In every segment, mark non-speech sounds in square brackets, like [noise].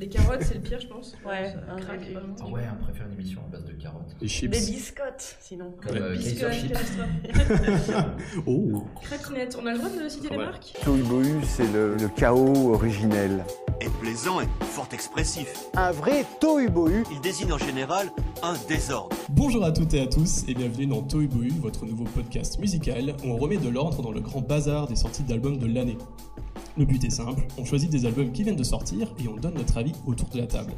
Les carottes, c'est le pire, je pense. Ouais, un craque. Ah ouais, on préfère une émission à base de carottes. Les chips. Des biscottes, sinon. Comme euh, Biscotte, Kaiser Chips. catastrophe. [laughs] Oh Craquinette, on a le droit de citer Ah des ouais. marques? Tohubohu, c'est le, le chaos originel. est plaisant et fort expressif. Un vrai tohubohu. Il désigne en général un désordre. Bonjour à toutes et à tous et bienvenue dans Toy Bohu, votre nouveau podcast musical où on remet de l'ordre dans le grand bazar des sorties d'albums de l'année. Le but est simple, on choisit des albums qui viennent de sortir et on donne notre avis autour de la table.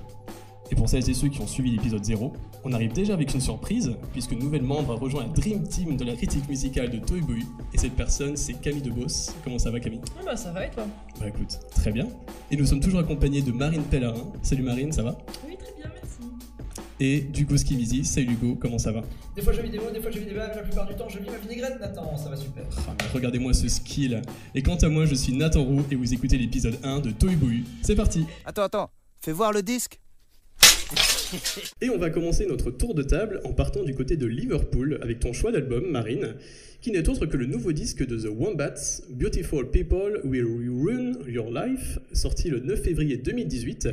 Et pour celles et ceux qui ont suivi l'épisode 0, on arrive déjà avec une surprise, puisque nouvelle membre a rejoint la Dream Team de la critique musicale de Toy Bohu, et cette personne c'est Camille Debos. Comment ça va Camille? Ah bah ça va et toi? Bah écoute, très bien. Et nous sommes toujours accompagnés de Marine Pellarin. Salut Marine, ça va? Oui. Et d'Hugo Skivisi. Salut Hugo, comment ça va? Des fois je vis des mots, des fois je vis des blagues, la plupart du temps je vis ma vinaigrette, Nathan, ça va super. Ah, Regardez-moi ce skill. Et quant à moi, je suis Nathan Roux et vous écoutez l'épisode 1 de Toy Bohu. C'est parti Attends, attends, fais voir le disque. Et on va commencer notre tour de table en partant du côté de Liverpool avec ton choix d'album, Marine, qui n'est autre que le nouveau disque de The Wombats, Beautiful People Will Ruin Your Life, sorti le 9 février 2018.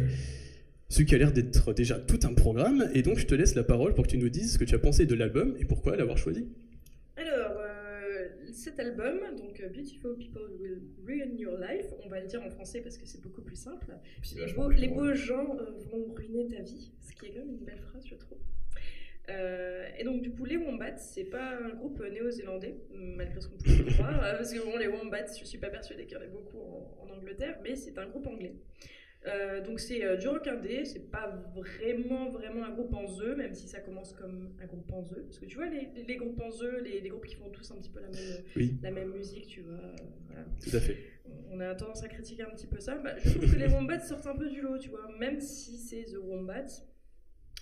Ce qui a l'air d'être déjà tout un programme, et donc je te laisse la parole pour que tu nous dises ce que tu as pensé de l'album et pourquoi l'avoir choisi. Alors, euh, cet album, donc euh, Beautiful People Will Ruin Your Life, on va le dire en français parce que c'est beaucoup plus simple. Les beaux, les gens euh, vont ruiner ta vie, ce qui est quand même une belle phrase, je trouve. Euh, et donc, du coup, les Wombats, c'est pas un groupe néo-zélandais, malgré ce qu'on peut croire, parce que bon, les Wombats, je suis pas persuadée qu'il y en ait beaucoup en, en Angleterre, mais c'est un groupe anglais. Euh, donc c'est euh, du rock indé, c'est pas vraiment vraiment un groupe en eux, même si ça commence comme un groupe en eux. Parce que tu vois les, les, groupes en eux, les, les groupes qui font tous un petit peu la même, Oui. la même musique, tu vois. euh, voilà. Tout à fait. On a tendance à critiquer un petit peu ça. Bah, je trouve que les Wombats sortent un peu du lot, tu vois. Même si c'est The Wombats,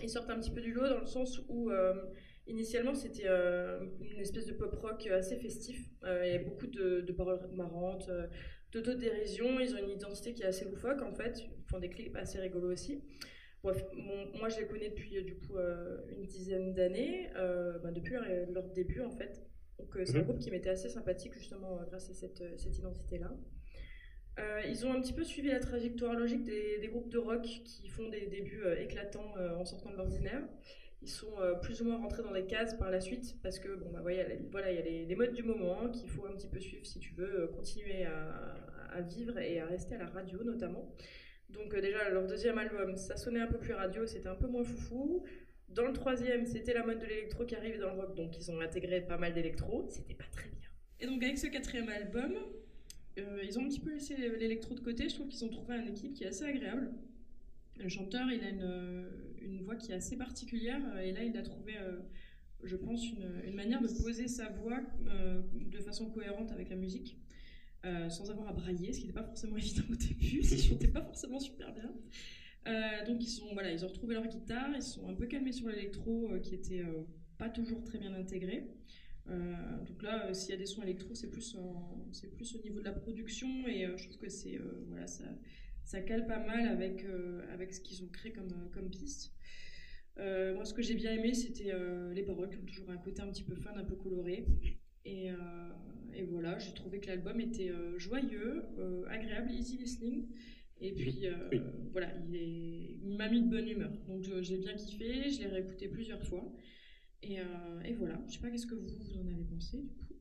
ils sortent un petit peu du lot dans le sens où euh, initialement c'était euh, une espèce de pop rock assez festif. Euh, il y avait beaucoup de, de paroles marrantes, euh, d'autodérision. Ils ont une identité qui est assez loufoque en fait. Ils font des clips assez rigolos aussi. Bref, moi je les connais depuis euh, du coup euh, une dizaine d'années, euh, bah, depuis leur, leur début en fait. Donc euh, c'est un Mhm. groupe qui m'était assez sympathique justement grâce à cette, cette identité-là. Ils ont un petit peu suivi la trajectoire logique des, des groupes de rock qui font des débuts éclatants en sortant de l'ordinaire. Ils sont euh, plus ou moins rentrés dans les cases par la suite parce que bon bah voilà, il y a les, modes du moment qu'il faut un petit peu suivre si tu veux euh, continuer à, vivre et à rester à la radio notamment. Donc euh, déjà leur deuxième album, ça sonnait un peu plus radio, c'était un peu moins foufou. Dans le troisième, c'était la mode de l'électro qui arrive dans le rock, donc ils ont intégré pas mal d'électro, c'était pas très bien. Et donc avec ce quatrième album, ils ont un petit peu laissé l'électro de côté. Je trouve qu'ils ont trouvé une équipe qui est assez agréable. Le chanteur, il a une, euh, une voix qui est assez particulière. euh, Et là, il a trouvé, euh, je pense, une, manière de poser sa voix de façon cohérente avec la musique, sans avoir à brailler, ce qui n'était pas forcément [laughs] évident au début. Ils chantaient pas forcément super bien. Donc, ils, ont retrouvé leur guitare. Ils sont un peu calmés sur l'électro, qui était pas toujours très bien intégré. Donc là, s'il y a des sons électro, c'est plus, c'est plus au niveau de la production et je trouve que c'est voilà, ça, ça cale pas mal avec, euh, avec ce qu'ils ont créé comme, euh, comme piste. Euh, moi, ce que j'ai bien aimé, c'était les paroles qui ont toujours un côté un petit peu fun, un peu coloré. Et, et voilà, j'ai trouvé que l'album était joyeux, agréable, easy listening. Et puis Oui. voilà, il, est- il m'a mis de bonne humeur. Donc j'ai bien kiffé, je l'ai réécouté plusieurs fois. Et, euh, et voilà, je sais pas qu'est-ce que vous, vous en avez pensé du coup?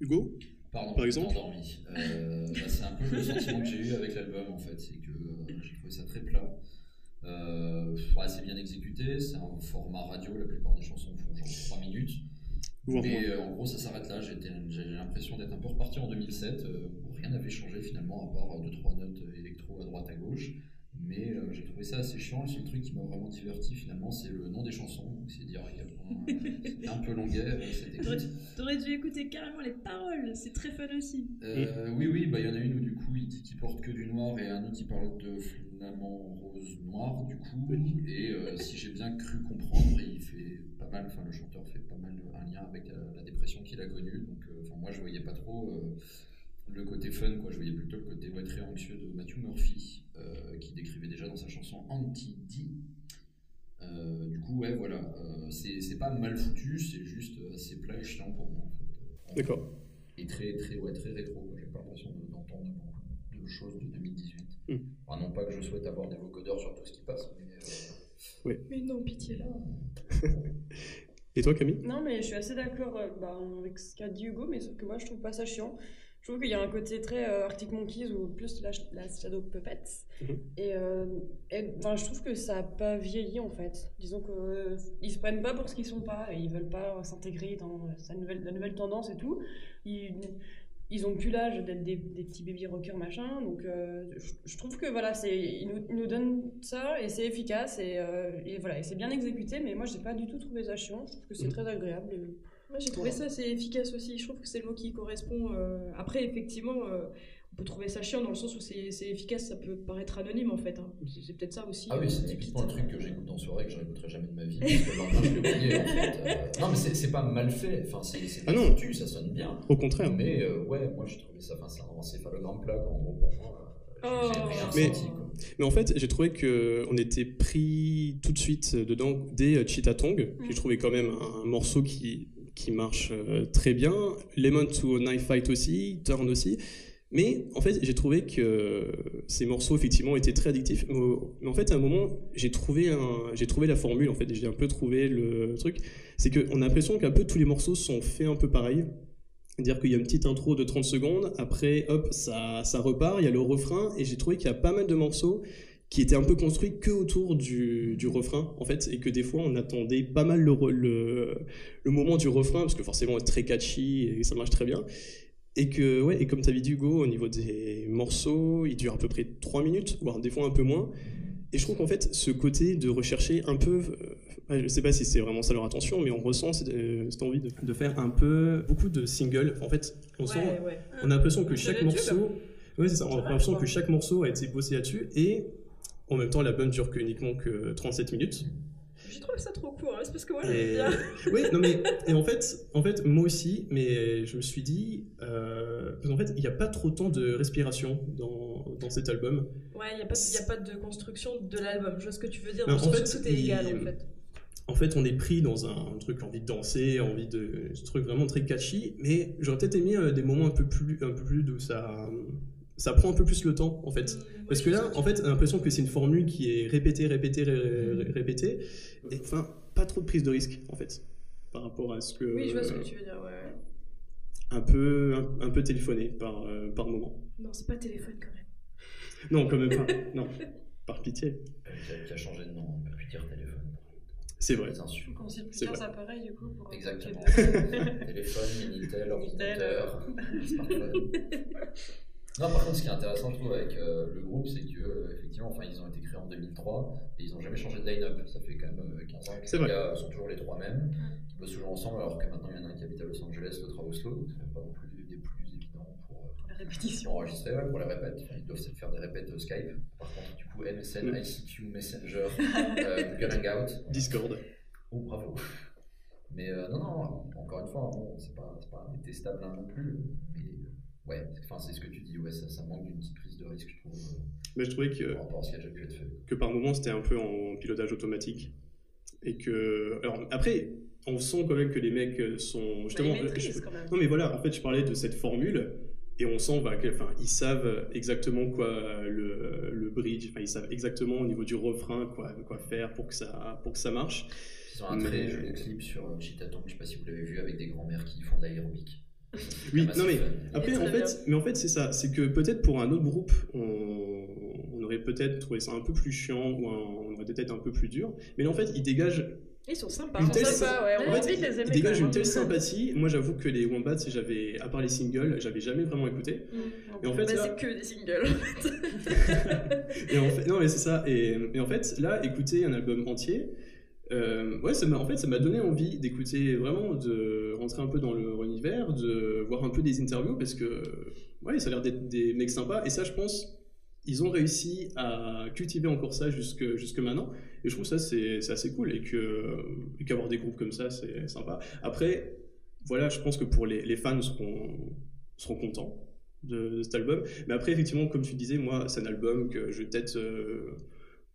Hugo? Pardon, Par exemple endormi. Euh, bah, c'est un peu le sentiment que j'ai eu avec l'album en fait, c'est que euh, j'ai trouvé ça très plat. Euh, ouais, c'est bien exécuté, c'est un format radio, la plupart des chansons font genre 3 minutes. Mais euh, en gros, ça s'arrête là. J'ai l'impression d'être un peu reparti en 2007, euh, où rien n'avait changé finalement, à part 2-3 notes électro à droite à gauche. Mais euh, j'ai trouvé ça assez chiant. Le seul truc qui m'a vraiment diverti finalement, c'est le nom des chansons. Donc, C'est dire à quel point c'était un peu longuet euh, cette [laughs] écoute. T'aurais dû écouter carrément les paroles, c'est très fun aussi. Euh, oui, oui, bah, il y en a une où du coup il dit qu'il porte que du noir et un autre il parle de flamant rose noir du coup. Et euh, si j'ai bien cru comprendre, il fait pas mal, enfin le chanteur fait pas mal un lien avec la, la dépression qu'il a connue. Donc euh, enfin moi je voyais pas trop euh, le côté fun, quoi. je voyais plutôt le côté ouais, très anxieux de Matthew Murphy euh, qui décrivait déjà dans sa chanson Anti-D. Euh, du coup, ouais, voilà, euh, c'est c'est pas mal foutu, c'est juste assez plat et chiant pour moi en fait. D'accord. Et très, très, ouais, très rétro. J'ai pas l'impression de- d'entendre beaucoup de choses de 2018. Hmm. Enfin, non pas que je souhaite avoir des vocodeurs sur tout ce qui passe, mais. euh, Mais non, pitié. [laughs] Et toi, Camille? Non, mais je suis assez d'accord euh, bah, avec ce qu'a dit Hugo, mais sauf que moi, je trouve pas ça chiant. Je trouve qu'il y a un côté très euh, Arctic Monkeys ou plus la, la Shadow Puppets. Mhm. Et, euh, et, enfin, je trouve que ça a pas vieilli en fait. Disons qu'ils euh, ils se prennent pas pour ce qu'ils sont pas et ils veulent pas s'intégrer dans sa nouvelle, la nouvelle tendance et tout. Ils, ils ont plus l'âge d'être des, des petits baby rockers machin. Donc je, je trouve que voilà, ils, nous, ils nous donnent ça et c'est efficace et, et voilà, et c'est bien exécuté. Mais moi, j'ai pas du tout trouvé ça chiant. Je trouve que c'est Mhm. très agréable. et- Moi, j'ai trouvé ça assez efficace aussi. Je trouve que c'est le mot qui correspond. euh, Après, effectivement, euh, on peut trouver ça chiant dans le sens où c'est c'est efficace, ça peut paraître anonyme en fait. hein. C'est c'est peut-être ça aussi. Ah oui, c'est euh, typiquement le truc que j'écoute en soirée que je réécouterai jamais de ma vie. Parce que le lendemain, je l'ai oublié en fait. [laughs] Non, mais c'est c'est pas mal fait. Enfin, c'est c'est Ah non. foutu, ça sonne bien. Au contraire. Mais euh, ouais, moi j'ai trouvé ça. Enfin, c'est un encéphalogramme plat en gros pour moi. J'ai Oh. Mais-. Mais en fait, j'ai trouvé que on était pris tout de suite dedans dès Cheetah Tongue. J'ai trouvé quand même un morceau qui, qui marche euh, très bien. Lemon to Knife Fight aussi, Turn aussi. Mais en fait, j'ai trouvé que ces morceaux effectivement étaient très addictifs. Mais en fait, à un moment, j'ai trouvé, un, trouvé la formule. En fait, j'ai un peu trouvé le truc. C'est qu'on a l'impression qu'un peu tous les morceaux sont faits un peu pareil. C'est-à-dire qu'il y a une petite intro de 30 secondes, après, hop, ça, ça repart, il y a le refrain, et j'ai trouvé qu'il y a pas mal de morceaux qui étaient un peu construits que autour du, du refrain, en fait, et que des fois, on attendait pas mal le, le, le moment du refrain, parce que forcément, c'est très catchy, et ça marche très bien. Et que, ouais, et comme tu avais dit, Hugo, au niveau des morceaux, ils durent à peu près 3 minutes, voire des fois un peu moins. Et je trouve qu'en fait, ce côté de rechercher un peu, euh, je sais pas si c'est vraiment ça leur attention, mais on ressent cette, euh, cette envie de, de faire un peu beaucoup de singles. En fait, on sent, Ouais, on a l'impression que chaque morceau, ouais, c'est ça, on a l'impression que chaque morceau a été bossé là-dessus et en même temps, l'album dure que uniquement que 37 minutes. J'ai trouvé ça trop court, hein, c'est parce que moi j'aime bien. [laughs] oui, non mais [laughs] et en fait, en fait, moi aussi, mais je me suis dit, euh, parce qu'en fait, il n'y a pas trop de temps de respiration dans, dans cet album. Ouais, il n'y a, a pas de construction de l'album. Je vois ce que tu veux dire, en fait, tout est égal en fait. En fait, on est pris dans un truc envie de danser, envie de ce truc vraiment très catchy, mais j'aurais peut-être aimé euh, des moments un peu plus, un peu plus où ça, ça prend un peu plus le temps en fait. Mm, Parce que là, en fait, tu on a l'impression que c'est une formule qui est répétée, répétée, ré- ré- répétée, et enfin, pas trop de prise de risque en fait, par rapport à ce que. Oui, je vois ce que tu veux dire, ouais. Un peu, un, un peu téléphoné par, euh, par moment. Non, c'est pas téléphone quand même. Non, quand même pas. [laughs] non, par pitié. Euh, Qui a, qui a changé de nom, on peut plus dire téléphone. C'est vrai. Sait C'est plusieurs appareils du coup pour Exactement. Téléphone, Minitel, Minitel, ordinateur, [laughs] smartphone. Non, par contre, ce qui est intéressant, je trouve, avec euh, le groupe, c'est que, euh, effectivement, enfin, ils ont été créés en 2003 et ils n'ont jamais changé de line-up. Ça fait quand même euh, 15 ans que C'est les vrai. gars sont toujours les trois mêmes, qui bossent toujours ensemble, alors que maintenant il y en a un qui habite à Los Angeles, l'autre à Oslo, donc c'est même pas non plus des, des plus évidents pour, euh, pour la répétition. pour enregistrer, ouais, pour les répètes. Enfin, ils doivent se faire des répètes euh, Skype. Par contre, du coup, MSN. ICQ, Messenger, [laughs] euh, Google Hangout. Discord. Oh, bravo. Mais euh, non, non, encore une fois, bon, c'est pas, c'est pas détestable hein, non plus. Mais euh, ouais, enfin, c'est ce que tu dis, ouais, ça, ça manque d'une petite prise de risque, je trouve, euh, Mais je trouvais que par rapport à ce qui a déjà pu être fait. que par moments c'était un peu en pilotage automatique et que alors après on sent quand même que les mecs sont Bah, justement je- quand même. non mais voilà en fait je parlais de cette formule et on sent bah, que- enfin ils savent exactement quoi le, le bridge enfin ils savent exactement au niveau du refrain quoi quoi faire pour que ça pour que ça marche Ils ont un très Mais- joli clip sur Cheetah Tongue, je sais pas si vous l'avez vu, avec des grands-mères qui font de l'aérobic. Oui Comme non assez mais. Après, en fait, mais en fait, c'est ça. C'est que peut-être pour un autre groupe, on, on aurait peut-être trouvé ça un peu plus chiant ou un- on aurait peut-être un peu plus dur. Mais là, en fait, ils dégagent, Ils sont sympas. Une on telle- sait sympa, pas. ouais, on en a fait, les ils dégagent une telle sympathie. Moi, j'avoue que les Wombats, j'avais, à part les singles, j'avais jamais vraiment écouté. Et en fait, Bah, là- c'est que des singles. [laughs] Et en fait, non, mais c'est ça. Et, et en fait, là, écouter un album entier, euh, ouais, ça en fait, ça m'a donné envie d'écouter vraiment, de rentrer un peu dans leur univers, de voir un peu des interviews, parce que, ouais, ça a l'air d'être des mecs sympas. Et ça, je pense, ils ont réussi à cultiver encore ça jusque, jusque maintenant. Et je trouve ça, c'est, assez cool. Et, qu'avoir des groupes comme ça, c'est sympa. Après, voilà, je pense que pour les, fans seront, seront contents de, de cet album. Mais après, effectivement, comme tu disais, moi, c'est un album que je vais peut-être euh,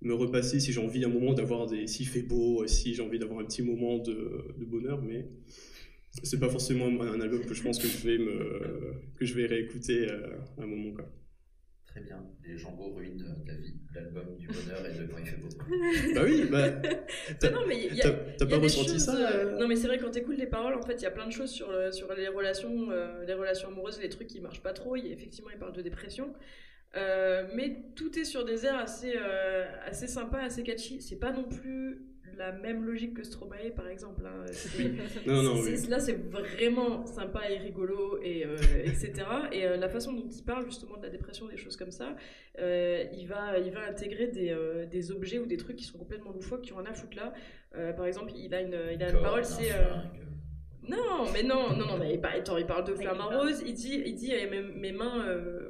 me repasser si j'ai envie un moment d'avoir des. S'il fait beau, si j'ai envie d'avoir un petit moment de, de bonheur, mais c'est pas forcément un album que je pense que je vais, me, que je vais réécouter euh, à un moment. Quoi. Très bien. Les jambons ruinent euh, ta vie. L'album du bonheur et de quand il fait beau. [laughs] Bah oui, bah. [laughs] T'as non, mais il y a- pas ressenti choses, ça euh, Non, mais c'est vrai, quand t'écoutes les paroles, en fait, il y a plein de choses sur, le- sur les relations, euh, les relations amoureuses, les trucs qui marchent pas trop. Il y a- effectivement, il parle de dépression. Euh, mais tout est sur des airs assez, euh, assez sympas, assez catchy. C'est pas non plus la même logique que Stromae, par exemple. hein. [laughs] Non, non, oui. Là, c'est vraiment sympa et rigolo, et, euh, etc. Et euh, la façon dont il parle justement de la dépression, des choses comme ça, euh, il, va, il va intégrer des, euh, des objets ou des trucs qui sont complètement loufoques, qui ont rien à foutre là. Euh, par exemple, il a une, il a une parole, c'est... euh, non, mais non, non, non, mais il parle, il parle de Oui, flamme rose. Il dit, il dit, eh, mes, mes mains, euh,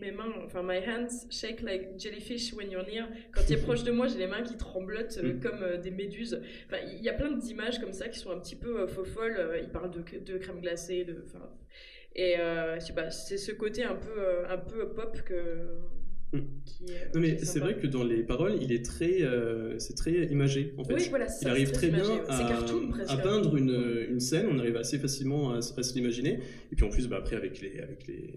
mes mains, enfin, my hands shake like jellyfish when you're near. Quand tu es proche de moi, j'ai les mains qui tremblotent euh, Mm. comme euh, des méduses. Enfin, il y a plein d'images comme ça qui sont un petit peu euh, faux folles. Euh, Il parle de, de crème glacée, de, enfin, et euh, je sais pas, c'est ce côté un peu, euh, un peu pop que. Mm. Qui est, Non, mais c'est vrai que dans les paroles, il est très, euh, c'est très imagé en fait. Oui, voilà, c'est il ça, arrive très bien imagé, à, cartoon à peindre une, une scène, on arrive assez facilement à, à se l'imaginer. Et puis en plus, bah, après, avec, les, avec, les,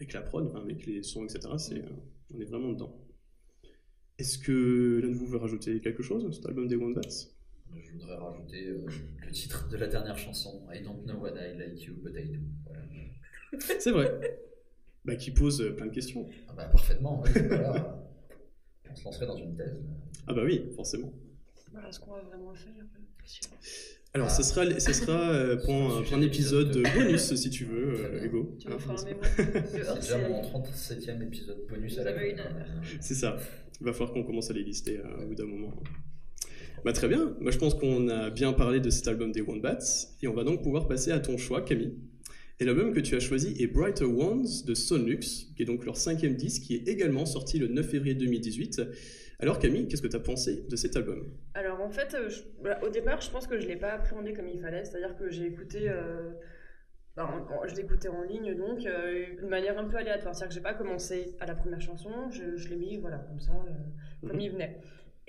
avec la prod, enfin, avec les sons, etc., c'est, euh, on est vraiment dedans. Est-ce que l'un de vous veut rajouter quelque chose sur cet album des Wombats Je voudrais rajouter euh, le titre de la dernière chanson I don't know what I like you, but I do. Voilà. [laughs] C'est vrai. bah, qui pose euh, plein de questions. Ah bah, parfaitement, voilà. On se lancerait dans une thèse. Ah bah oui, forcément. Voilà ce qu'on va vraiment faire. Alors, Ah. ce sera, ce sera euh, pour, un, Sujet pour un épisode d'épisode. bonus, si tu veux, euh. Hugo. Tu veux faire un n'est-ce mémo [laughs] pas C'est déjà mon 37e épisode bonus à la C'est ça. Il va falloir qu'on commence à les lister euh, au bout d'un moment. Bah, très bien. Moi, je pense qu'on a bien parlé de cet album des Wombats. Et on va donc pouvoir passer à ton choix, Camille. Et l'album que tu as choisi est Brighter Ones de Sonlux, qui est donc leur cinquième disque, qui est également sorti le 9 février 2018. Alors, Camille, qu'est-ce que tu as pensé de cet album? Alors en fait, euh, je- voilà, au départ, je pense que je l'ai pas appréhendé comme il fallait. C'est-à-dire que j'ai écouté, euh, ben, en- je l'ai écouté en ligne, donc euh, de manière un peu aléatoire. C'est-à-dire que j'ai pas commencé à la première chanson, je, je l'ai mis, voilà, comme ça, euh, comme Mhm. il venait.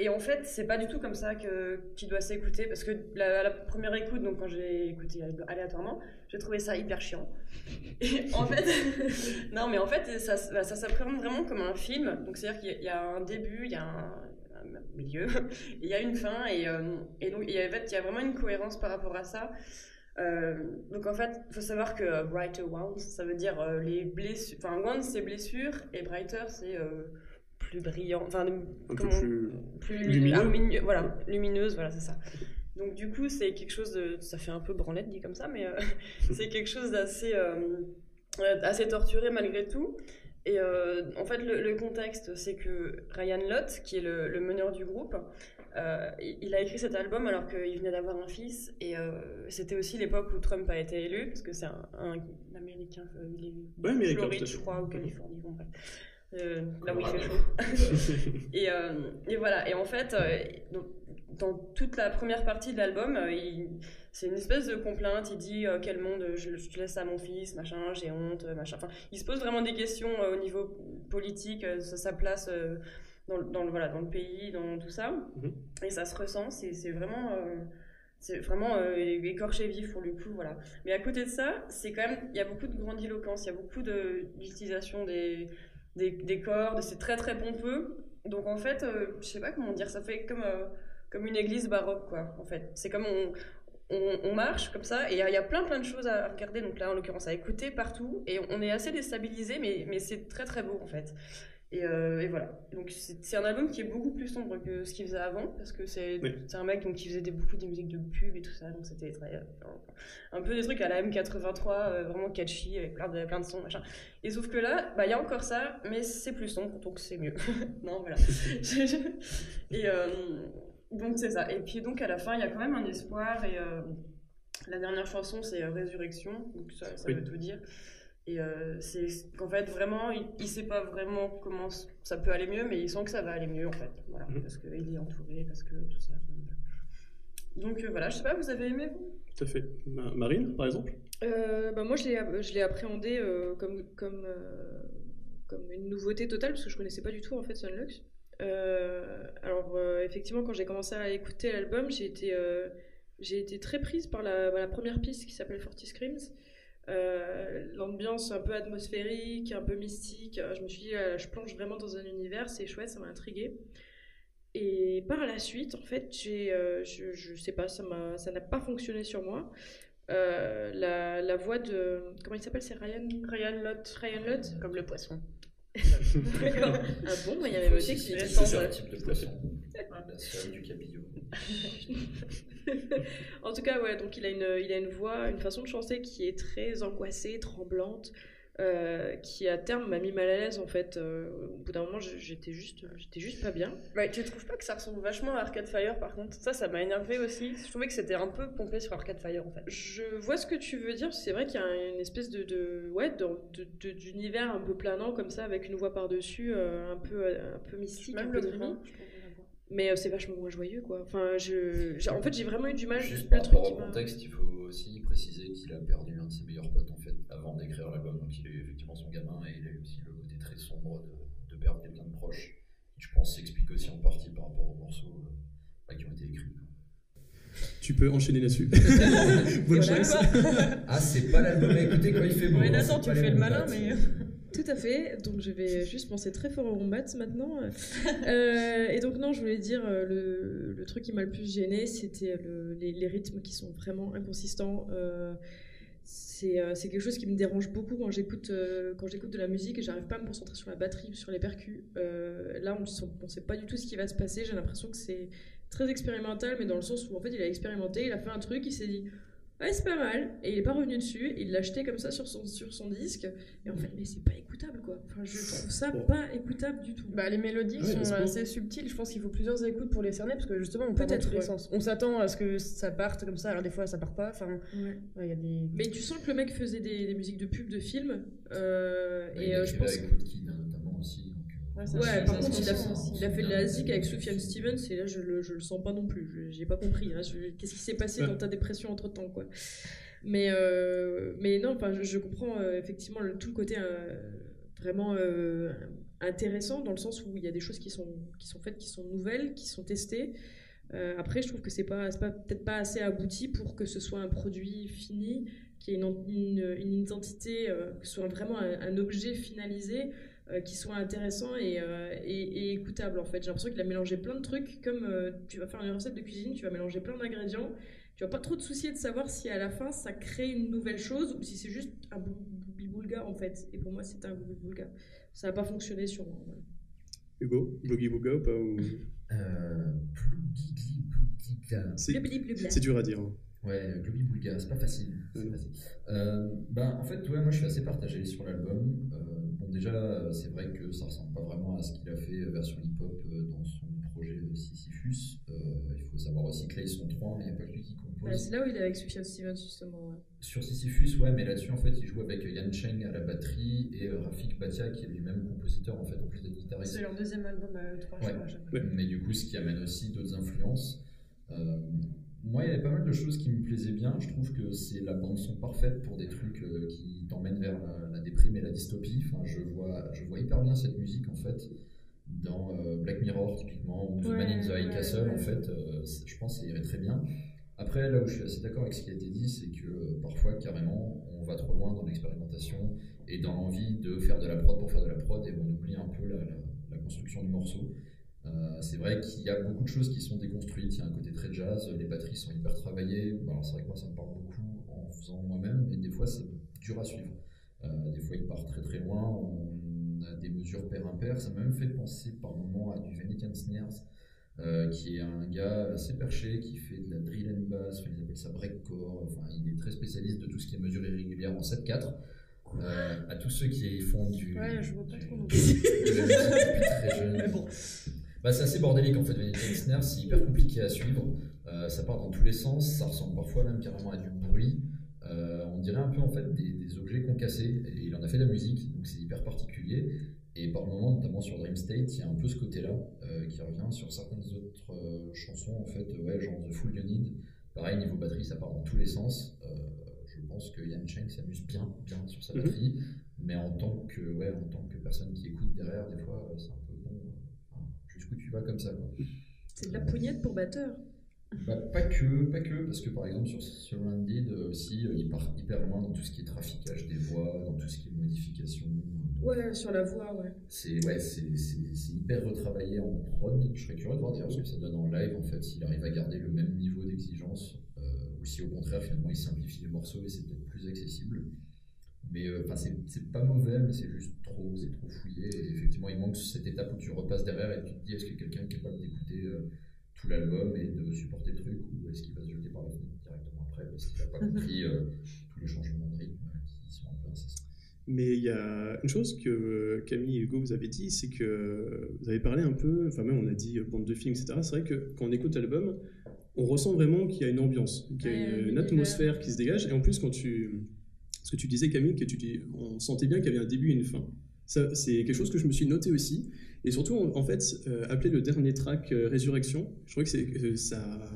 Et en fait, c'est pas du tout comme ça que qu'il doit s'écouter, parce que la, la première écoute, donc quand j'ai écouté aléatoirement, j'ai trouvé ça hyper chiant. Et en fait, [laughs] non, mais en fait, ça, ça, ça s'appréhende vraiment comme un film. Donc c'est-à-dire qu'il y a- un début, il y a un, milieu, [laughs] il y a une fin, et, euh, et donc a, en fait, il y a vraiment une cohérence par rapport à ça. Euh, donc en fait, il faut savoir que brighter wounds, ça veut dire euh, les blessures. Enfin, wounds c'est blessure, et brighter c'est plus brillant. Enfin, Un peu comment- plus. luminu- voilà, lumineuse, voilà, c'est ça. Donc du coup, c'est quelque chose de, ça fait un peu branlette dit comme ça, mais euh, [laughs] c'est quelque chose d'assez, euh, euh, assez torturé malgré tout. Et euh, en fait, le, le contexte, c'est que Ryan Lott, qui est le, le meneur du groupe, euh, il a écrit cet album alors qu'il venait d'avoir un fils, et euh, c'était aussi l'époque où Trump a été élu, parce que c'est un, un Américain, il est Ouais, Floride, je crois, ou Californie, bon bref. Euh, là où il fait chaud. [laughs] Et, euh, et voilà, et en fait, euh, donc, dans toute la première partie de l'album, c'est une espèce de complainte. Il dit euh, quel monde je, je laisse à mon fils, machin, j'ai honte, machin. Enfin, il se pose vraiment des questions euh, au niveau politique, euh, sa, place dans, le- dans le, voilà, dans le pays, dans tout ça. Mhm. Et ça se ressent, c'est vraiment. c'est vraiment écorché vif pour le coup, voilà. Mais à côté de ça, c'est quand même, il y a beaucoup de grandiloquence, il y a beaucoup de- d'utilisation des, des, des cordes, c'est très très pompeux. Donc en fait, euh, je sais pas comment dire, ça fait comme, euh, comme une église baroque, quoi, en fait. C'est comme on, on, marche comme ça, et il y, a- il y a plein plein de choses à regarder, donc là en l'occurrence à écouter partout, et on est assez déstabilisé, mais, mais c'est très très beau en fait. Et, euh, et voilà. Donc c'est un album qui est beaucoup plus sombre que ce qu'il faisait avant, parce que c'est Oui. un mec donc, qui faisait des, beaucoup des musiques de pub et tout ça, donc c'était très. euh, un peu des trucs à la M83, euh, vraiment catchy, avec plein de, plein de sons, machin. Et sauf que là, bah, il y a encore ça, mais c'est plus sombre, donc c'est mieux. [laughs] non, voilà. [laughs] et euh, donc c'est ça. Et puis donc à la fin, il y a quand même un espoir, et euh, la dernière chanson, c'est Résurrection, donc ça, ça Oui. veut tout dire. Et euh, c'est qu'en fait, vraiment, il, il sait pas vraiment comment ça peut aller mieux, mais il sent que ça va aller mieux, en fait. Voilà, Mhm. parce qu'il est entouré, parce que tout ça. Donc euh, voilà, je sais pas, vous avez aimé vous? Tout à fait. Ma- Marine, par exemple? Euh, bah moi, je l'ai, je l'ai appréhendé euh, comme, comme, euh, comme une nouveauté totale, parce que je connaissais pas du tout en fait Sunlux. Euh, alors, euh, effectivement, quand j'ai commencé à écouter l'album, j'ai été, euh, j'ai été très prise par la, la première piste qui s'appelle Forty Screams. Euh, L'ambiance un peu atmosphérique, un peu mystique. euh, Je me suis dit, euh, je plonge vraiment dans un univers, c'est chouette, ça m'a intrigué. Et par la suite, en fait, j'ai, euh, je, je sais pas, ça m'a, ça n'a pas fonctionné sur moi. La, la voix de, comment il s'appelle, c'est Ryan, Ryan Lott. Ryan Lott. Comme le poisson. D'accord. Ah bon, moi il y avait noté que C'est c'était c'est sans, un type de poisson. La seule du cabillaud. [laughs] en tout cas, ouais, donc il a, une, il a une voix, une façon de chanter qui est très angoissée, tremblante, euh, qui à terme m'a mis mal à l'aise en fait. Euh, au bout d'un moment, j'étais juste, j'étais juste pas bien. Ouais, tu trouves pas que ça ressemble vachement à Arcade Fire par contre? Ça, ça m'a énervé aussi. Je trouvais que c'était un peu pompé sur Arcade Fire en fait. Je vois ce que tu veux dire, c'est vrai qu'il y a une espèce de, de ouais, d'univers un peu planant comme ça, avec une voix par-dessus, euh, un, peu, un peu mystique, un peu le Mais euh, c'est vachement moins joyeux quoi. Enfin, je, en fait, j'ai vraiment eu du mal. Juste le par truc rapport au contexte, il faut aussi préciser qu'il a perdu un de ses meilleurs potes en fait avant d'écrire l'album. Donc il a eu effectivement son gamin et il a eu aussi le côté très sombre de, de perdre quelqu'un de proche. Qui, je pense s'explique aussi en partie par rapport aux morceaux euh, bah, qui ont été écrits. Tu peux enchaîner là-dessus. [laughs] Bonne chance. Ah, c'est pas l'album à écouter quand il fait beau. Ouais, hein, Nathan, c'est tu fais le malin, mais. Tout à fait, donc je vais juste penser très fort au rombat maintenant. [laughs] Euh, et donc non, je voulais dire, euh, le, le truc qui m'a le plus gêné, c'était le- les, les rythmes qui sont vraiment inconsistants. Euh, c'est euh, c'est quelque chose qui me dérange beaucoup quand j'écoute euh, quand j'écoute de la musique et j'arrive pas à me concentrer sur la batterie, sur les percus. Euh, là, on ne sait pas du tout ce qui va se passer. J'ai l'impression que c'est très expérimental, mais dans le sens où en fait il a expérimenté, il a fait un truc, il s'est dit ouais c'est pas mal, et il est pas revenu dessus, il l'a acheté comme ça sur son, sur son disque, et en fait mais c'est pas écoutable quoi. Enfin je trouve ça Bon. pas écoutable du tout. Bah, les mélodies Ouais, sont assez subtiles. Je pense qu'il faut plusieurs écoutes pour les cerner parce que justement, on tous les ouais. sens. On s'attend à ce que ça parte comme ça, alors des fois ça part pas. Enfin, Ouais. ouais, il y a des. Mais tu sens que le mec faisait des, des musiques de pub, de films, euh, et il euh, je pense notamment aussi. Ouais, Ouais, par contre, il a, il a fait de la zik avec Sufjan Stevens, et là, je le, je le sens pas non plus. Je- J'ai pas compris. hein. Qu'est-ce qui s'est passé Ouais. dans ta dépression entre temps, quoi. Mais, euh, mais non, enfin, je, je comprends euh, effectivement le- tout le côté euh, vraiment euh, intéressant, dans le sens où il y a des choses qui sont, qui sont faites, qui sont nouvelles, qui sont testées. Euh, après, je trouve que c'est pas, c'est pas peut-être pas assez abouti pour que ce soit un produit fini, qui ait une, une, une identité, euh, que ce soit vraiment un, un objet finalisé euh, qui soit intéressant et, euh, et, et écoutable en fait. J'ai l'impression qu'il a mélangé plein de trucs, comme euh, tu vas faire une recette de cuisine, tu vas mélanger plein d'ingrédients, tu vas pas trop te soucier de savoir si à la fin ça crée une nouvelle chose ou si c'est juste un boulga en fait. Et pour moi c'était un boulga. Ça n'a pas fonctionné sur moi. voilà. Hugo, Boogie Booga ou pas ou- Euh. C'est dur à dire. hein. Ouais, Globi Boulga, c'est pas facile. Ouais, non. facile. Euh, ben, en fait, ouais, moi je suis assez partagé sur l'album. Euh, déjà, euh, c'est vrai que ça ressemble pas vraiment à ce qu'il a fait euh, version hip-hop euh, dans son projet euh, Sisyphus. Euh, il faut savoir aussi que là ils sont trois, mais il n'y a pas que lui qui Bah, compose. c'est là où il est avec Sufjan Stevens justement. ouais. Sur Sisyphus, ouais, mais là-dessus, en fait, il joue avec Yan Cheng à la batterie et euh, Rafik Batia, qui est lui-même compositeur, en fait, en plus d'être guitariste. C'est leur deuxième album à eux trois, je Ouais. crois. Ouais. Mais du coup, ce qui amène aussi d'autres influences. Euh, moi, il y avait pas mal de choses qui me plaisaient bien. Je trouve que c'est la bande-son parfaite pour des trucs euh, qui t'emmènent vers la, la déprime et la dystopie. Enfin, je, vois, je vois hyper bien cette musique, en fait, dans euh, Black Mirror, typiquement, ou The Ouais, Man in the High ouais, Castle, ouais. en fait. euh, je pense que ça irait très bien. Après, là où je suis assez d'accord avec ce qui a été dit, c'est que parfois, carrément, on va trop loin dans l'expérimentation et dans l'envie de faire de la prod pour faire de la prod et on oublie un peu la, la- la construction du morceau. Euh, c'est vrai qu'il y a beaucoup de choses qui sont déconstruites. Il y a un côté très jazz, les batteries sont hyper travaillées. Alors, c'est vrai que moi, ça me parle beaucoup en faisant moi-même, mais des fois, c'est dur à suivre. Euh, des fois, il part très très loin. On a des mesures pair-impair. Ça m'a même fait penser par moments à du Venetian Snares, euh, qui est un gars assez perché qui fait de la drill and bass. Enfin, ils appellent ça breakcore. Enfin, il est très spécialiste de tout ce qui est mesure irrégulière en 7-4. Euh, à tous ceux qui font du. Ouais, je vois pas trop [laughs] très jeune. Mais bon. Bah, c'est assez bordélique en fait, Venetian Snare, c'est hyper compliqué à suivre. Euh, ça part dans tous les sens, ça ressemble parfois même carrément à du bruit. Euh, on dirait un peu en fait des, des objets concassés. Et il en a fait de la musique, donc c'est hyper particulier. Et par moments, notamment sur Dream State, il y a un peu ce côté-là euh, qui revient sur certaines autres chansons en fait, ouais, genre The Full You Need. Pareil, niveau batterie, ça part dans tous les sens. Je pense que Yan Cheng s'amuse bien, bien sur sa Mhm. batterie, mais en tant que, ouais, en tant que personne qui écoute derrière, des fois, c'est un peu tu vas comme ça quoi. C'est de la pougnette pour batteur. Bah, pas que, pas que, parce que par exemple sur Surrounded euh, aussi, euh, il part hyper loin dans tout ce qui est traficage des voix, dans tout ce qui est modification. Donc, Ouais, sur la voix, ouais. C'est ouais, c'est c'est- c'est hyper retravaillé en prod. Je serais curieux de voir d'ailleurs ce que ça donne en live en fait, s'il arrive à garder le même niveau d'exigence, euh, ou si au contraire finalement il simplifie les morceaux et c'est peut-être plus accessible. Mais euh, enfin c'est c'est pas mauvais, mais c'est juste trop, c'est trop fouillé. Et effectivement, il manque cette étape où tu repasses derrière et tu te dis est-ce que quelqu'un est capable d'écouter euh, tout l'album et de supporter le truc ou est-ce qu'il va se jeter par la fenêtre directement après parce qu'il n'a pas compris euh, tous les changements de rythme qui sont un peu incessants. Mais il y a une chose que Camille et Hugo vous avez dit, c'est que vous avez parlé un peu, enfin même on a dit euh, bande de films, etc. C'est vrai que quand on écoute l'album, on ressent vraiment qu'il y a une ambiance, qu'il y a une, un une atmosphère qui se dégage. Et en plus, quand tu, ce que tu disais Camille, que on sentait bien qu'il y avait un début et une fin. C'est quelque chose que je me suis noté aussi. Et surtout, en, fait, euh, appelé le dernier track euh, Résurrection, je trouvais que, que ça,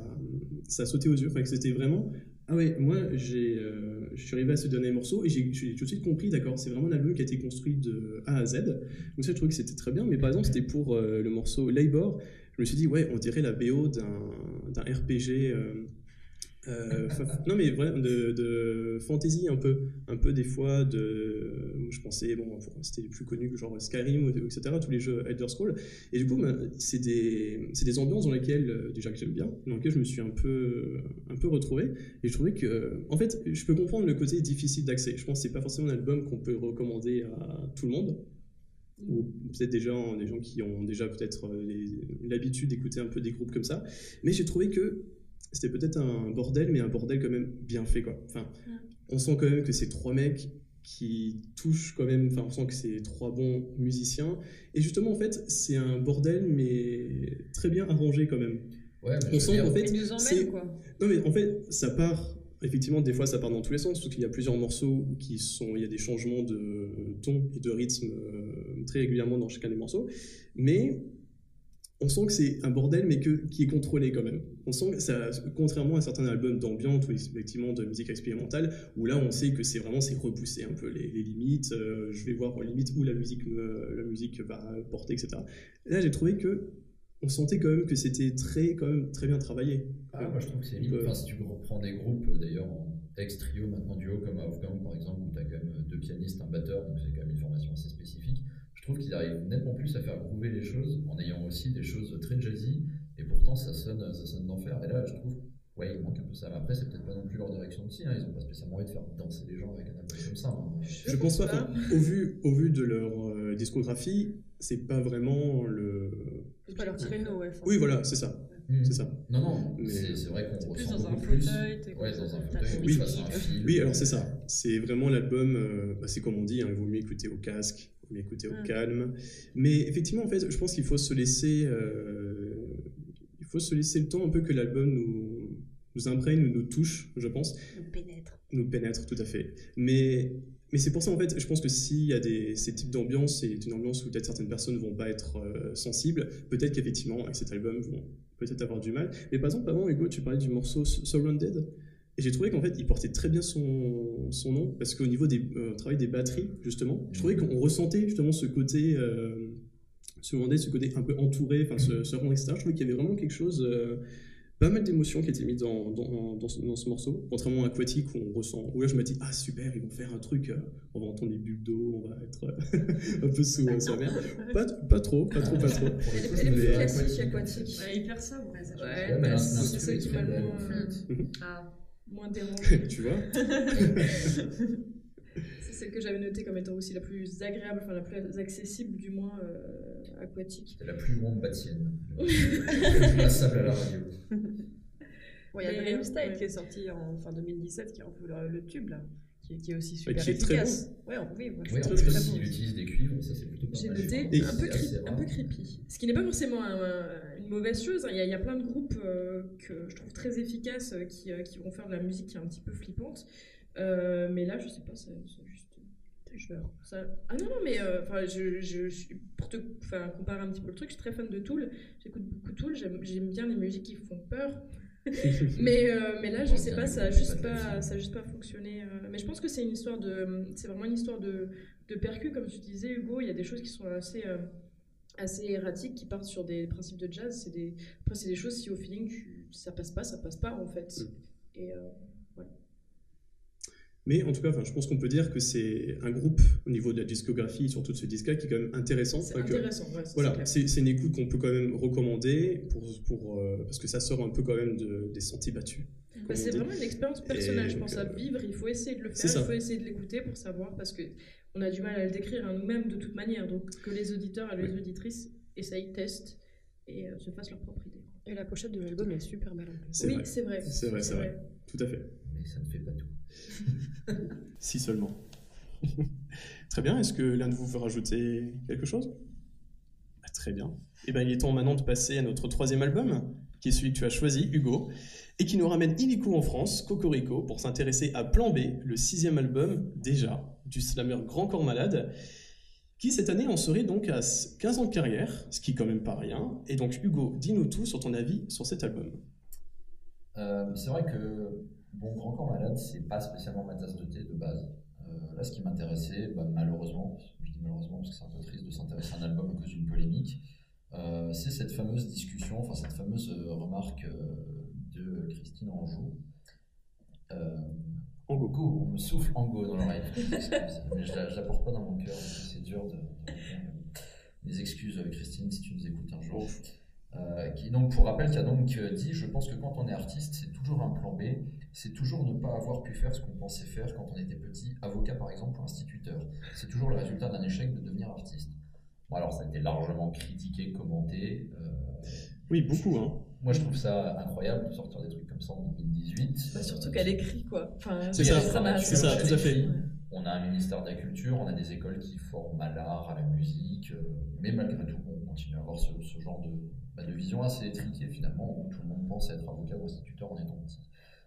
ça sautait aux yeux, enfin que c'était vraiment ah ouais, moi j'ai, euh, je suis arrivé à ce dernier morceau et j'ai tout de suite compris, d'accord, c'est vraiment un album qui a été construit de A à Z. Donc ça, je trouvais que c'était très bien. Mais par exemple, c'était pour euh, le morceau Labor. Je me suis dit, ouais, on dirait la BO d'un RPG. Euh, euh, non mais vraiment de, de fantasy un peu. Un peu des fois de je pensais bon c'était plus connu que genre Skyrim etc tous les jeux Elder Scrolls. Et du coup ben, c'est des des ambiances dans lesquelles euh, déjà que j'aime bien dans lesquelles je me suis un peu un peu retrouvé. Et je trouvais que en fait je peux comprendre le côté difficile d'accès. Je pense que c'est pas forcément un album qu'on peut recommander à tout le monde. Ou peut-être gens, des gens qui ont déjà peut-être euh, les- l'habitude d'écouter un peu des groupes comme ça. Mais j'ai trouvé que c'était peut-être un bordel, mais un bordel quand même bien fait. Quoi. Enfin, on sent quand même que c'est trois mecs qui touchent quand même, enfin on sent que c'est trois bons musiciens. Et justement, en fait, c'est un bordel, mais très bien arrangé quand même. Ouais, mais On sent qu'en fait, nous c'est- emmène, quoi. non, mais en fait, ça part. Effectivement, des fois, ça part dans tous les sens, parce qu'il y a plusieurs morceaux qui sont. Il y a des changements de ton et de rythme euh, très régulièrement dans chacun des morceaux. Mais on sent que c'est un bordel, mais que, qui est contrôlé quand même. On sent que ça, contrairement à certains albums d'ambiance ou effectivement de musique expérimentale, où là on sait que c'est vraiment c'est repousser un peu les, les limites. euh, je vais voir limite où la musique, me- la musique va porter, etc. Là, j'ai trouvé que on sentait quand même que c'était très, quand même très bien travaillé. Ah, moi je trouve que c'est peut- Enfin, si tu reprends des groupes, euh, d'ailleurs, en ex-trio, maintenant duo, comme à Wolfgang par exemple, où tu as quand même deux pianistes, un batteur, donc c'est quand même une formation assez spécifique, trouve qu'ils arrivent nettement plus à faire groover les choses en ayant aussi des choses très jazzy, et pourtant ça sonne, ça sonne d'enfer. Et là, je trouve, ouais, il manque un peu ça. Mais après, c'est peut-être pas non plus leur direction aussi, hein. ils ont pas spécialement envie de faire danser les gens avec un album comme ça. hein. Je, pense pas. au, vu, au vu de leur euh, discographie, c'est pas vraiment le. C'est pas leur créneau, ouais. enfin. Oui, voilà, c'est ça. Hmm. C'est ça. Non, non, Mais- c'est c'est vrai qu'on C'est plus ressent dans un beaucoup plus. fauteuil, t'es Ouais, dans un fauteuil, oui. Oui, alors c'est ça. C'est vraiment l'album. euh, bah, c'est comme on dit, hein, il vaut mieux écouter au casque, il vaut mieux écouter au Mm. calme. Mais effectivement, en fait, je pense qu'il faut se laisser. euh, il faut se laisser le temps un peu que l'album nous, nous imprègne ou nous touche, je pense. Nous pénètre. nous pénètre tout à fait. Mais, mais c'est pour ça, en fait, je pense que s'il y a des, ces types d'ambiance, c'est une ambiance où peut-être certaines personnes vont pas être euh, sensibles, peut-être qu'effectivement, avec cet album, vont peut-être avoir du mal. Mais par exemple, avant, Hugo, tu parlais du morceau Surrounded, et j'ai trouvé qu'en fait, il portait très bien son, son nom, parce qu'au niveau des euh, travail des batteries, justement, je trouvais qu'on ressentait justement ce côté... Euh, Surrounded, ce côté un peu entouré, enfin ce, ce rond, etc. Je trouvais qu'il y avait vraiment quelque chose... euh, pas mal d'émotions qui étaient mises dans, dans, dans, ce, dans ce morceau, contrairement à Aquatic où on ressent, où là je me dis, ah super, ils vont faire un truc, euh, on va entendre des bulles d'eau, on va être [laughs] un peu sous sa mère. Pas, pas trop, pas trop, pas trop. Elle est- plus classique, aquatique. Ouais, hyper sobre, ouais, ça. Ouais, Ouais, bah, l'instru c'est ça est qui m'a le moins, en fait. Ah. Moins dérangé. [laughs] tu vois [laughs] C'est celle que j'avais notée comme étant aussi la plus agréable, enfin la plus accessible du moins euh, aquatique. La plus grande bâtienne. [laughs] Passable à la radio. Il y a Mais, Dream Style ouais. qui est sorti en fin 2017, qui est un peu le, le tube, là. Qui, qui est aussi super qui est très efficace. Ouais, on- oui, Oui, trouve en plus, très bon. il utilise des cuivres, ça c'est plutôt pas J'ai noté un, peu un creepy. Ce qui n'est pas forcément un- une mauvaise chose. hein. Il y, a, il y a plein de groupes euh, que je trouve très efficaces euh, qui, euh, qui vont faire de la musique qui est un petit peu flippante. Euh, mais là, je sais pas, c'est c'est juste. Ça... Ah non, non, mais euh, enfin, je, je, suis- pour te comparer un petit peu le truc, je suis très fan de Tool. J'écoute beaucoup Tool, j'aime j'aime bien les musiques qui font peur. [laughs] mais, euh, mais là, je sais pas, ça a juste pas, ça a juste pas fonctionné. euh. Mais je pense que c'est une histoire de, c'est vraiment une histoire de, de percu, comme tu disais, Hugo. Il y a des choses qui sont assez, euh, assez erratiques qui partent sur des principes de jazz. C'est des, après, c'est des choses, si au feeling, tu, ça passe pas, ça passe pas en fait. Mm. Et Mais en tout cas, enfin, je pense qu'on peut dire que c'est un groupe au niveau de la discographie, surtout de ce disque-là, qui est quand même intéressant. c'est que- intéressant. ouais, ça, c'est Voilà, c'est c'est une écoute qu'on peut quand même recommander pour, pour, euh, parce que ça sort un peu quand même de- des sentiers battus. Bah, c'est vraiment une expérience personnelle, Et je pense, à euh, vivre. Il faut essayer de le faire, il faut essayer de l'écouter pour savoir, parce que on a du mal à le décrire à nous-mêmes de toute manière. Donc que les auditeurs et les Oui. auditrices essayent, testent et euh, se fassent leur propre idée. Et la pochette de l'album est super belle plus. C'est Oui, vrai. c'est vrai. C'est vrai, c'est vrai. Tout à fait. Mais ça ne fait pas tout. [laughs] Si seulement. [laughs] Très bien. Est-ce que l'un de vous veut rajouter quelque chose? Ah, Très bien. Et ben, il est temps maintenant de passer à notre troisième album, qui est celui que tu as choisi, Hugo, et qui nous ramène illico en France, Cocorico, pour s'intéresser à Plan B, le sixième album, déjà, du slammer Grand Corps Malade, qui cette année en serait donc à 15 ans de carrière, ce qui est quand même pas rien. Et donc, Hugo, dis-nous tout sur ton avis sur cet album. Euh, c'est vrai que bon, Grand Corps Malade, c'est pas spécialement ma tasse de thé de base. Euh, là, ce qui m'intéressait, bah, malheureusement, je dis malheureusement parce que c'est un peu triste de s'intéresser à un album à cause d'une polémique, euh, c'est cette fameuse discussion, enfin cette fameuse euh, remarque euh, de Christine Anjou. Euh, Ango. Go, on me souffle Ango dans l'oreille. Mais je la, je la porte pas dans mon cœur, donc c'est dur de. Mes excuses, euh, Christine, si tu nous écoutes un jour. Euh, qui donc pour rappel qui a donc euh, dit je pense que quand on est artiste c'est toujours un plan B c'est toujours ne pas avoir pu faire ce qu'on pensait faire quand on était petit avocat par exemple ou instituteur c'est toujours le résultat d'un échec de devenir artiste bon alors ça a été largement critiqué commenté euh, Oui, beaucoup, hein. moi je trouve ça incroyable de sortir des trucs comme ça en 2018 Bah, surtout Euh, qu'elle écrit quoi. Enfin, C'est ça, c'est ça, tout à fait. écrit. On a un ministère de la Culture, on a des écoles qui forment à l'art, à la musique, euh, mais malgré tout, on continue à avoir ce, ce genre de, bah, de vision assez étriquée finalement, où tout le monde pense être avocat ou instituteur en étant petit.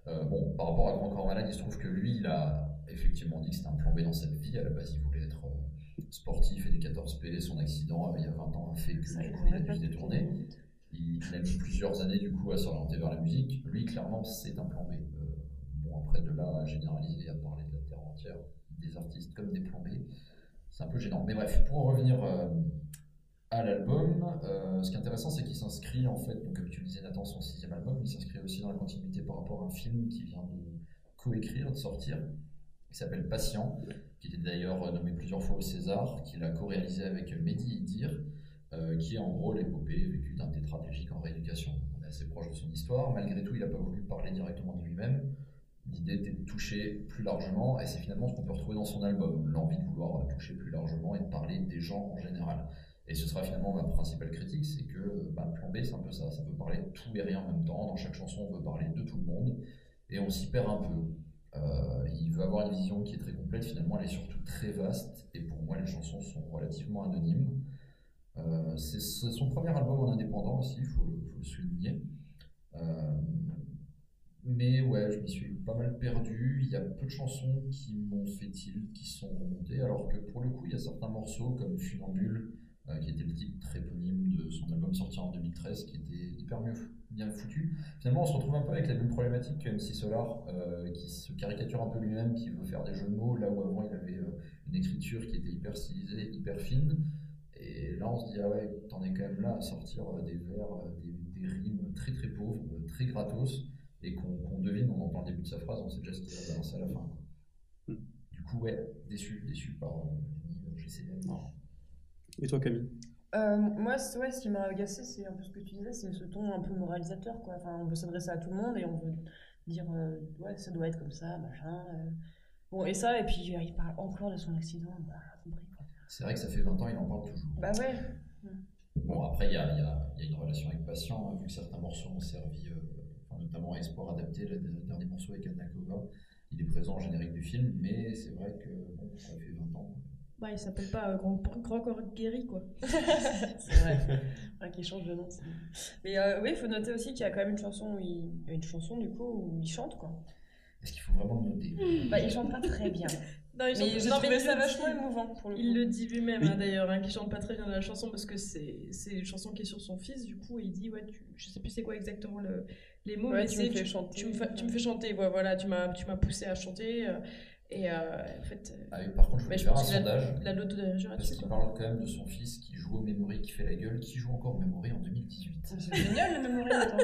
Euh, bon, par rapport à Grand Corps Malade, il se trouve que lui, il a effectivement dit que c'était un plan B dans sa vie. À la base, il voulait être euh, sportif et des 14P. Son accident, euh, il y a 20 ans, a fait que Ça du coup, il a dû se détourner. Il, il a mis plusieurs années du coup à s'orienter vers la musique. Lui, clairement, c'est un plan B. Euh, bon, après, de là à généraliser, à parler de la terre entière, des artistes comme des plans B, c'est un peu gênant. Mais bref, pour en revenir à l'album, euh, ce qui est intéressant, c'est qu'il s'inscrit en fait, donc comme tu disais, Nathan, son sixième album, il s'inscrit aussi dans la continuité par rapport à un film qui vient de coécrire, de sortir, qui s'appelle Patient, qui était d'ailleurs nommé plusieurs fois au César, qu'il a co-réalisé avec Mehdi Idir, euh, qui est en gros l'épopée vécue d'un tétraplégique en rééducation. On est assez proche de son histoire. Malgré tout, il n'a pas voulu parler directement de lui-même. L'idée était de toucher plus largement, et c'est finalement ce qu'on peut retrouver dans son album, l'envie de vouloir toucher plus largement et de parler des gens en général. Et ce sera finalement ma principale critique, c'est que bah, Plan B, c'est un peu ça, ça peut parler de tout et rien en même temps. Dans chaque chanson, on veut parler de tout le monde, et on s'y perd un peu. Euh, il veut avoir une vision qui est très complète, finalement elle est surtout très vaste, et pour moi les chansons sont relativement anonymes. Euh, c'est son premier album en indépendant aussi, il faut, le- souligner. Euh, mais ouais, je m'y suis pas mal perdu. Il y a peu de chansons qui m'ont fait tilt, qui sont remontées, alors que pour le coup, il y a certains morceaux comme Funambule, qui était le titre éponyme de son album sorti en 2013, qui était hyper mieux, bien foutu. Finalement, on se retrouve un peu avec la même problématique que MC Solar, euh, qui se caricature un peu lui-même, qui veut faire des jeux de mots, là où avant il avait euh, une écriture qui était hyper stylisée, hyper fine. Et là, on se dit, ah ouais, t'en es quand même là à sortir euh, des vers, euh, des, des rimes très très pauvres, euh, très gratos, et qu'on devine, on entend le début de sa phrase, on sait déjà ce qu'il va balancer à la fin. Mm. Du coup, ouais, déçu, déçu par euh, euh, GCM. Et toi, Camille Euh, moi, ouais, ce qui m'a agacé, c'est un peu ce que tu disais, c'est ce ton un peu moralisateur, quoi. Enfin, on veut s'adresser à tout le monde et on veut dire, euh, ouais, ça doit être comme ça, machin. euh. Bon, et ça, et puis il parle encore de son accident, bah, j'ai compris, quoi. C'est vrai que ça fait 20 ans, il en parle toujours. Bah ouais. Bon, après, il y a, il y a- il y a une relation avec Patient, hein, vu que certains morceaux ont servi, euh, enfin, notamment à Espoir adapté, le le dernier morceau avec Anna Kova. Il est présent en générique du film, mais c'est vrai que bon, ça fait 20 ans. Bah, il s'appelle pas euh, Grand, Grand Corps Guéri, quoi. [laughs] c'est vrai. Ouais, qu'il change de nom. Mais euh, oui, il faut noter aussi qu'il y a quand même une chanson où il... une chanson, du coup, où il chante, quoi. Est-ce qu'il faut vraiment le noter Bah, il chante pas très bien. Non, il Mais j'ai trouvé ça le vachement dit- émouvant, pour le coup. Il le dit lui-même, Oui. hein, d'ailleurs, hein, qui chante pas très bien dans la chanson parce que c'est c'est une chanson qui est sur son fils, du coup, et il dit, ouais, tu, je sais plus c'est quoi exactement le, les mots, Ouais, mais tu me fais chanter. Tu me, fa- tu me fais chanter, ouais, voilà, tu m'as tu m'as poussé à chanter. euh, Et euh, en fait, euh, Ah oui, par contre, je je faire un sondage. il a de l'autodérision Parce qu'il parle quand même de son fils qui joue au Memory, qui fait la gueule, qui joue encore au Memory en 2018. C'est génial le memory, attends.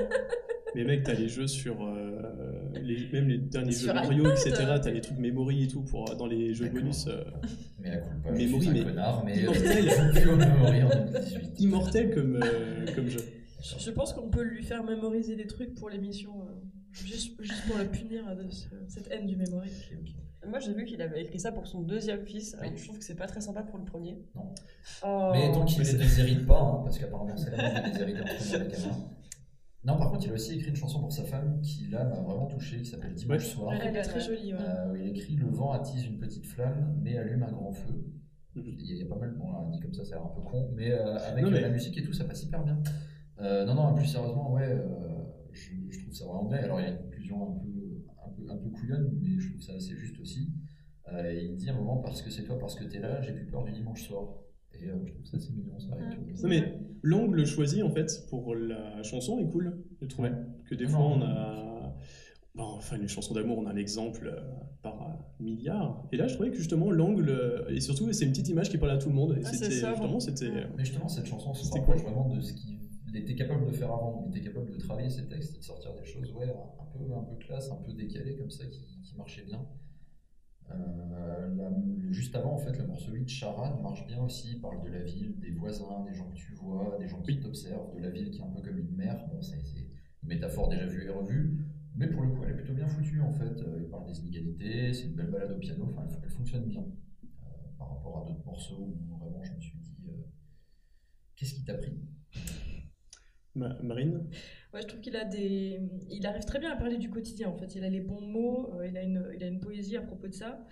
Mais mec, t'as les jeux sur. euh, les, même les derniers jeux Mario, iPad. etc. T'as les trucs memory et tout pour, dans les jeux bonus. euh, Mais à coup pas, Memory, mais connard, mais immortel. il joue plus au Memory en 2018. immortel comme, euh, comme jeu. Je, je pense qu'on peut lui faire mémoriser des trucs pour l'émission, euh, juste, juste pour le punir de ce- cette haine du memory. Ok, ok. Moi, j'ai vu qu'il avait écrit ça pour son deuxième fils. Alors, je trouve que c'est pas très sympa pour le premier. Oh. Mais tant qu'il mais ne les déshérite pas, hein, parce qu'apparemment c'est la mode de caméra. Non, par contre, il a aussi écrit une chanson pour sa femme qui, là, m'a vraiment touché, qui s'appelle Dimanche soir. Elle est très jolie, ouais. Euh, où il écrit Le vent attise une petite flamme, mais allume un grand feu. Mhm. Il y, a, il y a pas mal, bon, là, dit comme ça, ça a l'air un peu con, mais euh, avec Non, mais- la musique et tout, ça passe hyper bien. Euh, non, non, plus sérieusement, ouais, euh, je, je trouve ça vraiment bien. Alors, il y a une conclusion un peu, peu, un peu couillonne, mais je trouve ça assez juste aussi. Euh, et il dit à un moment, parce que c'est toi, parce que t'es là, j'ai plus peur du dimanche soir. Et euh, je trouve ça assez mignon, ça. avec, euh, Non, mais l'angle choisi en fait pour la chanson est cool, je trouvais. Que des Non. fois on a. Bon, enfin, les chansons d'amour, on a un exemple euh, par milliard. Et là, je trouvais que justement l'angle, et surtout, c'est une petite image qui parle à tout le monde. Et Ah, c'est c'était sobre. justement, c'était. Mais justement, cette chanson se C'était rapproche cool. vraiment de ce qu'il était capable de faire avant. Il était capable de travailler ses textes et de sortir des choses ouais, un, peu, un peu classe, un peu décalées comme ça qui, qui marchaient bien. Euh, la- juste avant, en fait, le morceau 8, Charade, marche bien aussi. Il parle de la ville, des voisins, des gens que tu vois, des gens qui t'observent, de la ville qui est un peu comme une mer. Bon, c'est une métaphore déjà vue et revue. Mais pour le coup, elle est plutôt bien foutue en fait. Euh, Il parle des inégalités, c'est une belle balade au piano, enfin, elle, elle fonctionne bien euh, par rapport à d'autres morceaux où vraiment je me suis dit euh, qu'est-ce qui t'a pris? Ma- Marine Ouais, je trouve qu'il a des. Il arrive très bien à parler du quotidien, en fait. Il a les bons mots, euh, il, a une, il a une poésie à propos de ça.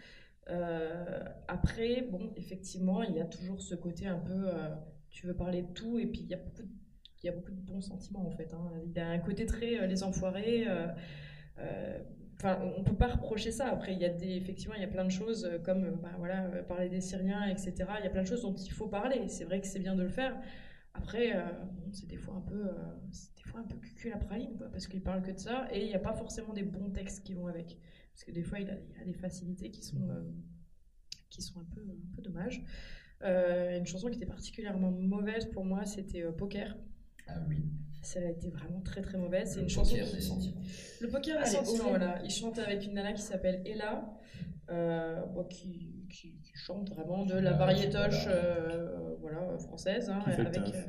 Euh, après, bon, effectivement, il y a toujours ce côté un peu. euh, tu veux parler de tout, et puis il y a beaucoup de, il y a beaucoup de bons sentiments, en fait. hein. Il a un côté très les enfoirés. Enfin, on peut pas reprocher ça. Après, il y a des, effectivement, il y a plein de choses comme, bah, voilà, parler des Syriens, etc. Il y a plein de choses dont il faut parler. C'est vrai que c'est bien de le faire. Après, euh, c'est des fois un peu, euh, c'est des fois un peu cucul la praline, quoi, parce qu'il parle que de ça, et il n'y a pas forcément des bons textes qui vont avec, parce que des fois il a, il a des facilités qui sont, euh, qui sont un peu, un peu dommages. Euh, une chanson qui était particulièrement mauvaise pour moi, c'était euh, Poker. Ah oui, Celle a été vraiment très très mauvaise. C'est le une chanson poker qui- des sentiments. le poker des Elle est voilà. Il chante avec une nana qui s'appelle Ella, euh, bon, qui, qui, qui chante vraiment de la Ouais, variétoche voilà. euh, voilà, française. hein, avec, euh,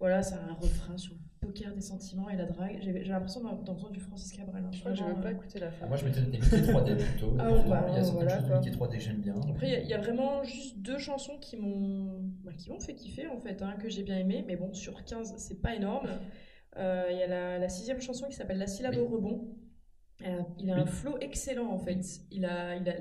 voilà, c'est un refrain sur le poker des sentiments et la drague. J'ai l'impression d'en- d'entendre du Francis Cabrel. hein, Je crois que je vais pas euh. écouter la fin. Ah, moi je m'étais Mickey 3D plutôt. Ah, pourtant, bah, il y a certaines voilà, choses de quoi. Mickey 3D que j'aime bien. Après, il y a- y, a vraiment juste deux chansons qui m'ont bah, qui m'ont fait kiffer, en fait, hein, que j'ai bien aimé. Mais bon, sur 15, c'est pas énorme. Euh, Il y a la, la sixième chanson qui s'appelle La syllabe Oui. au rebond. Euh, il a un flow excellent, en fait. Il a, il a,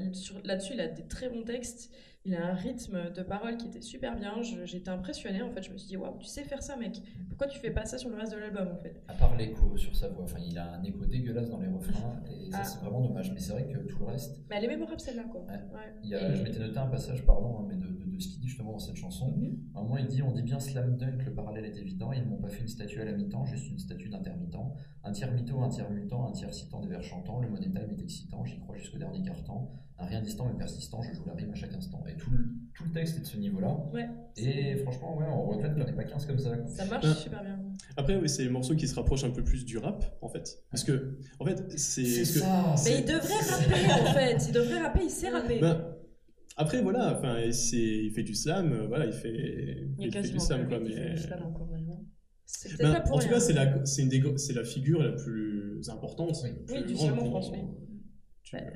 Là-dessus, il a des très bons textes. Il a un rythme de parole qui était super bien. J'étais impressionnée, en fait. Je me suis dit, waouh, tu sais faire ça, mec. Pourquoi tu fais pas ça sur le reste de l'album, en fait? À part l'écho sur sa voix, enfin, il a un écho dégueulasse dans les refrains et ça Ah. c'est vraiment dommage. Mais c'est vrai que tout le reste, Mais elle est mémorable, celle-là, quoi. Ouais. Ouais. il y a, Et- je m'étais noté un passage, pardon, hein, mais de, de- de ce qu'il dit justement dans cette chanson. Mhm. À un moment, il dit On dit bien slam dunk, le parallèle est évident. Ils m'ont pas fait une statue à la mi-temps, juste une statue d'intermittent. Un tiers mytho, un tiers mutant, un tiers citant des vers chantants. Le money time est excitant, j'y crois jusqu'au dernier carton. Un rien distant mais persistant, je joue la rime à chaque instant. Et tout le, tout le texte est de ce niveau-là. Ouais. Et franchement, ouais, on regrette qu'il n'y en ait pas 15 comme ça. quoi. Ça marche Ah. super bien. Après, oui, c'est les morceaux qui se rapprochent un peu plus du rap, en fait. Parce que, en fait, c'est. C'est ce que- ça Mais il devrait rapper, en fait. Il devrait rapper, il sait rapper. Ben, après, voilà, enfin, c'est- il fait du slam, euh, voilà, il fait, Il fait du slam, quoi. qui fait Mais... du slam encore Ben, pas pour en tout cas, c'est la, c'est une des, c'est la figure la plus importante. Oui. plus Oui, du slam en France, oui. tu- Ouais.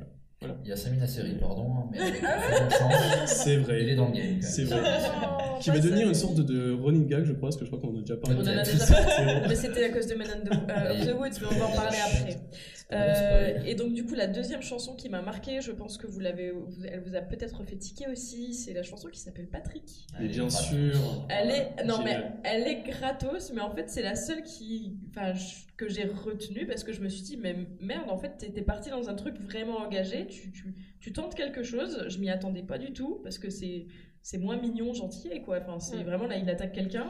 Il y a Samina Seri, pardon, hein, mais [laughs] chance, C'est vrai. il est dans le game. C'est vrai. Non, Qui va ça. devenir une sorte de running gag, je crois, parce que je crois qu'on en a déjà parlé. On en a déjà parlé. [laughs] Mais c'était à cause de Men in the, euh, of the Woods, mais on va en parler après. Euh, et donc du coup la deuxième chanson qui m'a marqué, je pense que vous l'avez, elle vous a peut-être fait tiquer aussi, c'est la chanson qui s'appelle Patrick. Mais bien sûr. Elle est, non mais elle est gratos, mais en fait c'est la seule qui, enfin que j'ai retenue parce que je me suis dit mais merde en fait t'es parti dans un truc vraiment engagé, tu, tu, tu tentes quelque chose, je m'y attendais pas du tout parce que c'est c'est moins mignon gentil quoi, enfin c'est Ouais. vraiment là il attaque quelqu'un.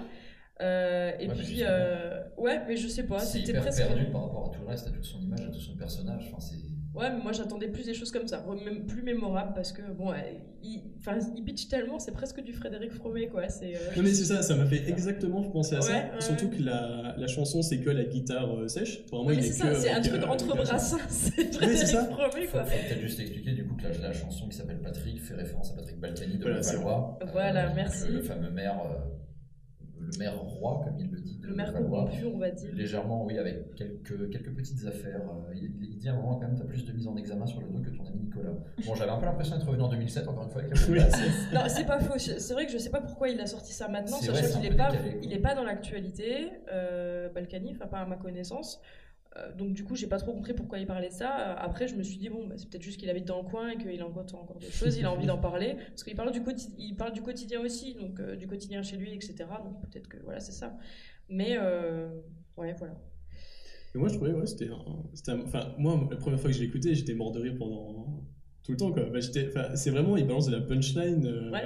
Euh, et Ouais, puis, euh, ouais, mais je sais pas, C'est c'était hyper presque. perdu par rapport à tout le reste, à toute son image, à tout son personnage. Enfin, c'est Ouais, mais moi j'attendais plus des choses comme ça, même plus mémorables parce que bon, il, enfin, il pitch tellement, c'est presque du Frédéric Fromet quoi. C'est. euh, Non mais c'est ça, ça m'a fait exactement penser à ça. Surtout que la, la chanson c'est que la guitare euh, sèche. Vraiment, il mais est c'est ça, que c'est un truc euh, entre brassins, c'est Frédéric ça. Fromet Faut, quoi. faut peut-être juste expliquer du coup que la, la chanson qui s'appelle Patrick fait référence à Patrick Balkany de Voilà, c'est Levallois. Voilà, donc, merci. Le, le fameux maire, euh, le maire roi, comme il le dit, de Le maire corrompu, on va dire. Légèrement, oui, avec quelques, quelques petites affaires. Euh, Il, il dit à un moment quand même, t'as plus de mise en examen sur le dos que ton ami Nicolas. [laughs] Bon, j'avais un peu l'impression d'être revenu en 2007, encore une fois, avec la. [laughs] Non, c'est pas faux. C'est vrai que je sais pas pourquoi il a sorti ça maintenant, C'est vrai, sachant qu'il un est peu pas, il est pas dans l'actualité, euh, Balkany, enfin pas à ma connaissance. Euh, donc du coup, j'ai pas trop compris pourquoi il parlait de ça. Euh, Après, je me suis dit bon, bah, c'est peut-être juste qu'il habite dans le coin et qu'il a encore, encore des choses, il a envie d'en [laughs] parler, parce qu'il parle du il parle du quotidien aussi, donc euh, du quotidien chez lui, etc. Donc peut-être que voilà, c'est ça. Mais euh, ouais, voilà. Et moi, je trouvais, ouais, c'était Enfin, moi, la première fois que je l'ai écouté, j'étais mort de rire pendant tout le temps, quoi. Bah, c'est vraiment, il balance de la punchline euh, Ouais.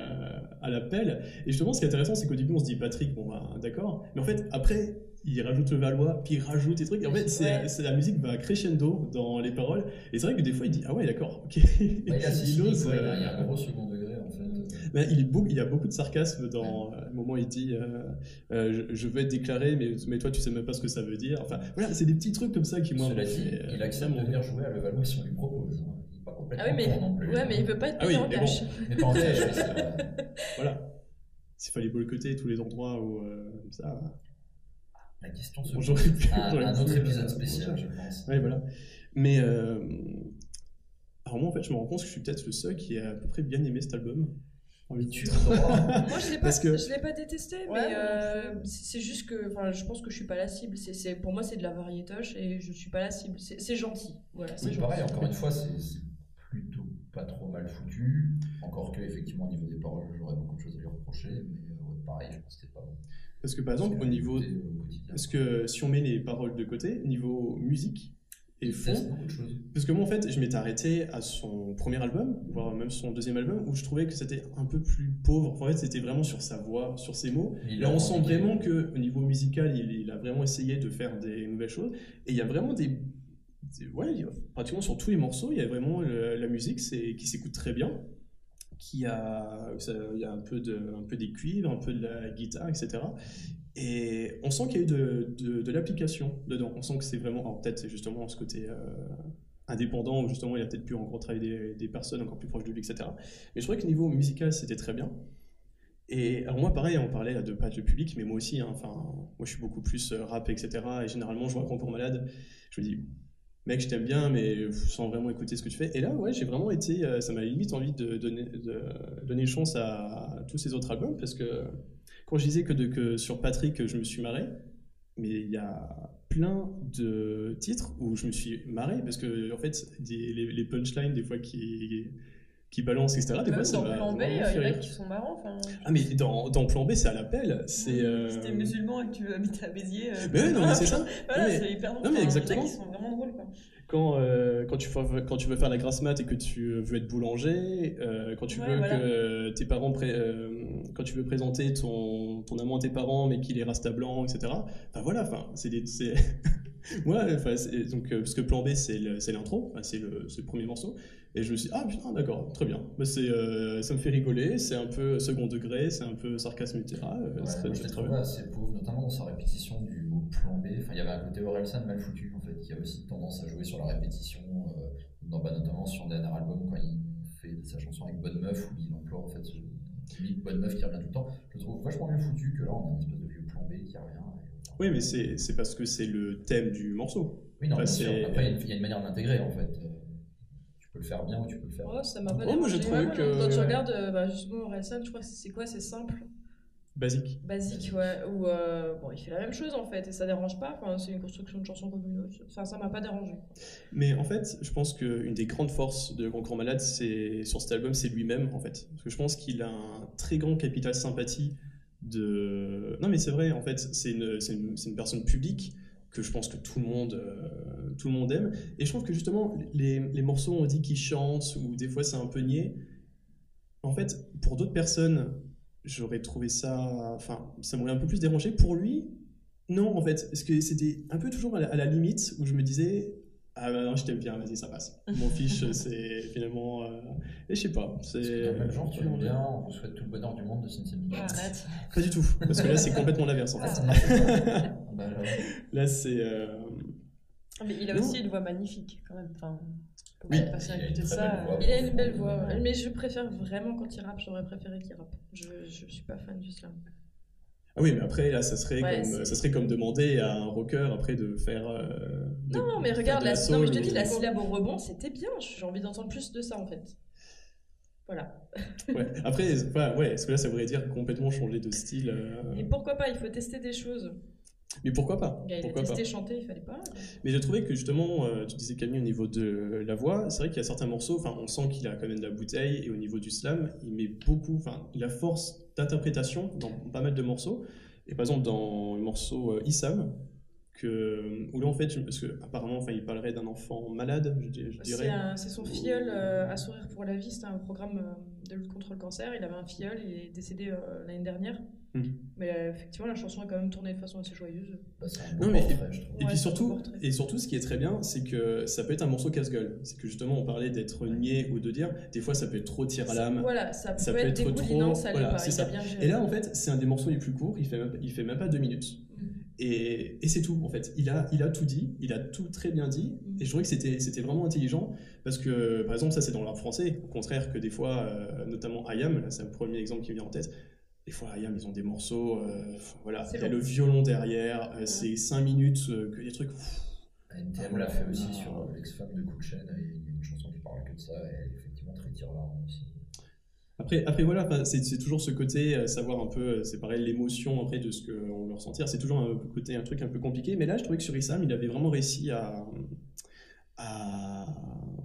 à l'appel. Et justement, ce qui est intéressant, c'est qu'au début, on se dit Patrick, bon, bah, d'accord. Mais en fait, après, il rajoute le Valois, puis il rajoute des trucs. Et en fait, c'est, Ouais. c'est- la musique va crescendo dans les paroles. Et c'est vrai que des fois, il dit, ah ouais, d'accord, ok. Ouais, il, a [laughs] Il ose, ouais, euh, il y a un gros second degré en fait. Ben, il, il y a beaucoup de sarcasme dans euh, le moment où il dit euh, euh, je, je veux être déclaré, mais, mais toi tu sais même pas ce que ça veut dire. Enfin voilà, c'est des petits trucs comme ça qui moi Cela m'ont dit, fait, euh, il accepte de venir jouer à Levallois si on lui propose. hein. Il pas complètement Ah oui, mais, con non plus. ouais, mais il veut pas être Ah oui, en mais cash. Mais pas en cash. [laughs] Voilà. S'il fallait boycotter tous les endroits où euh, ça. La question se pose. [laughs] j'aurais pu- Un, autre épisode spécial, je pense. Voilà. Mais euh, alors moi en fait, je me rends compte que je suis peut-être le seul qui a à peu près bien aimé cet album. Mais tu. [laughs] Moi, je l'ai pas, que- je l'ai pas détesté, Ouais, mais euh, c'est juste que, enfin, je pense que je suis pas la cible. C'est, c'est- pour moi, c'est de la variétoche et je suis pas la cible. C'est, c'est gentil, voilà. C'est Oui, pareil, encore une fois, c'est c'est plutôt pas trop mal foutu. Encore que, effectivement, au niveau des paroles, j'aurais beaucoup de choses à lui reprocher. Mais euh, ouais, pareil, je pense que c'était pas bon. Parce que par exemple, au niveau. Parce que si on met les paroles de côté, niveau musique et fond. Parce que moi, en fait, je m'étais arrêté à son premier album, voire même son deuxième album, où je trouvais que c'était un peu plus pauvre. En fait, c'était vraiment sur sa voix, sur ses mots. Là, on sent vraiment que au niveau musical, il, il a vraiment essayé de faire des nouvelles choses. Et il y a vraiment des, ouais, pratiquement sur tous les morceaux, il y a vraiment le- la musique, c'est qui s'écoute très bien, qui a, il y a un peu de, un peu des cuivres, un peu de la guitare, etc. Et on sent qu'il y a eu de, de, l'application dedans. On sent que c'est vraiment, alors peut-être c'est justement ce côté euh, indépendant où justement il a peut-être pu travailler des, des personnes encore plus proches de lui, etc. Mais je trouvais que niveau musical c'était très bien. Et alors moi pareil, on parlait de pas de public, mais moi aussi, hein, enfin moi je suis beaucoup plus euh, rap, etc. Et généralement je vois Concours Malade, je me dis mec je t'aime bien, mais sans vraiment écouter ce que tu fais. Et là ouais j'ai vraiment été, euh, ça m'a limite envie de donner, de donner chance à, tous ces autres albums parce que quand je disais que, sur Patrick je me suis marré, mais il y a plein de titres où je me suis marré parce que en fait les punchlines des fois qui qui balancent etc des Même fois ça dans m'a Plan B, il y en a qui sont marrants. Enfin, ah mais dans, dans Plan B c'est à l'appel c'est euh, Si t'es musulman et que tu veux habiter à Béziers. euh, mais ouais, non mais c'est ça [laughs] Voilà, c'est hyper drôle. non, mais exactement. Il y en a qui sont vraiment drôles. Quoi. quand, euh, quand, tu veux, quand tu veux faire la grasse mat et que tu veux être boulanger, euh, quand tu Ouais, veux voilà. que tes parents, pré- euh, quand tu veux présenter ton, ton amant à tes parents mais qu'il est rasta blanc, etc. Enfin voilà, enfin c'est des, c'est- [laughs] donc parce que Plan B c'est l'intro, c'est le, c'est le premier morceau, et je me suis dit, ah putain d'accord, très bien, Bah, c'est, euh, ça me fait rigoler, c'est un peu second degré, c'est un peu sarcasme, etc. euh, Ouais, c'est très- moi, je l'ai trouvé assez pauvre, notamment dans sa répétition du mot plan B. Enfin, il y avait un côté Orelsan mal foutu, en fait, qui a aussi tendance à jouer sur la répétition, euh, dans, bah, notamment sur son dernier album, quand il fait sa chanson avec Bonne Meuf, où il emploie en fait ce gimmick Bonne Meuf qui revient tout le temps. Je le trouve vachement mieux foutu que là, on a une espèce de vieux plan B qui revient. et- Oui, mais c'est c'est parce que c'est le thème du morceau. Oui, non, bien sûr. Après, il y a une- une manière de l'intégrer, en fait. Tu peux le faire bien ou tu peux le faire. Oh, ça m'a pas Oh, moi, j'ai dérangé. trouvé Ouais, que- Quand tu regardes, euh, bah, justement, Orelsan, je crois que c'est c'est quoi C'est simple, Basique. basique, ouais. Ou euh, bon, il fait la même chose en fait, et ça dérange pas. Enfin, c'est une construction de chanson comme une autre. Enfin, ça m'a pas dérangé. Mais en fait, je pense qu'une des grandes forces de Concours Malade, c'est sur cet album, c'est lui-même en fait. Parce que je pense qu'il a un très grand capital sympathie de. Non, mais c'est vrai, en fait, c'est une, c'est une, c'est une personne publique que je pense que tout le monde, euh, tout le monde aime. Et je trouve que justement, les, les morceaux, on dit qu'ils chantent ou des fois c'est un peu niais. En fait, pour d'autres personnes, j'aurais trouvé ça. Enfin, ça m'aurait un peu plus dérangé. Pour lui, non, en fait, parce que c'était un peu toujours à la, à la limite où je me disais, Ah bah non, je t'aime bien, vas-y, ça passe. Mon fiche, [laughs] c'est finalement. euh, Et je sais pas, c'est. dans le même genre, tu aimes bien, on vous souhaite tout le bonheur du monde de Cynthia Miguel. Arrête. Pas du tout, parce que là, c'est complètement l'inverse en Ah, fait. pas. [laughs] Bah, alors, Là, c'est. euh, Mais il a Non. aussi une voix magnifique quand même. Enfin, Oui. passer à Il a une ça. belle voix. Il a une belle voix, Ouais. mais je préfère vraiment quand il rappe, j'aurais préféré qu'il rappe. Je, je suis pas fan du slam. Ah oui, mais après, là, ça serait, Ouais, comme, ça serait comme demander à un rocker après de faire. euh, de- Non, mais de regarde, la, de non, mais je te soul dis, la syllabe au rebond, c'était bien. J'ai envie d'entendre plus de ça en fait. Voilà. Ouais. Après, enfin, ouais, parce que là, ça voudrait dire complètement changer de style. euh, Et pourquoi pas Il faut tester des choses. Mais pourquoi pas il a Pourquoi pas testé chanter, il fallait pas. Mais j'ai trouvé que justement, euh, tu disais Camille au niveau de la voix, c'est vrai qu'il y a certains morceaux, on sent qu'il a quand même de la bouteille, et au niveau du slam, il met beaucoup, enfin, il a force d'interprétation dans pas mal de morceaux. Et par exemple, dans le morceau euh, Issam, que, où là en fait, je- parce que apparemment, enfin, il parlerait d'un enfant malade, je, dirais. c'est son filleul euh, à Sourire pour la vie, c'était un programme euh, de lutte contre le cancer. Il avait un filleul, il est décédé euh, l'année dernière. Mhm. Mais euh, effectivement, la chanson est quand même tournée de façon assez joyeuse. bah, Non, mais- portrait, je trouve. Et Ouais, puis surtout, et surtout, ce qui est très bien, c'est que ça peut être un morceau casse-gueule. C'est que justement, on parlait d'être niais ou de dire, des fois, ça peut être trop tir à l'âme. Voilà, ça peut, Ça peut être trop- ça voilà, ça. bien. Et là, en fait, c'est un des morceaux les plus courts, il fait même, il fait même pas deux minutes. Et, et c'est tout, en fait. Il a, il a tout dit, il a tout très bien dit, Mhm. et je trouvais que c'était, c'était vraiment intelligent, parce que, par exemple, ça c'est dans le rap français, au contraire que des fois, euh, notamment Ayam, là c'est le premier exemple qui me vient en tête, des fois Ayam, ils ont des morceaux, euh, voilà, il y a le violon derrière, euh, c'est cinq minutes, euh, que des trucs... pff, NTM l'a fait aussi sur euh, l'ex-femme de et il y a une chanson qui parle que de ça, et elle est effectivement très tire-larme aussi. Après, après voilà, c'est toujours ce côté, euh, savoir un peu, euh, c'est pareil, l'émotion après de ce qu'on veut ressentir. C'est toujours un côté, un truc un peu compliqué. Mais là, je trouvais que sur Issam, il avait vraiment réussi à, à,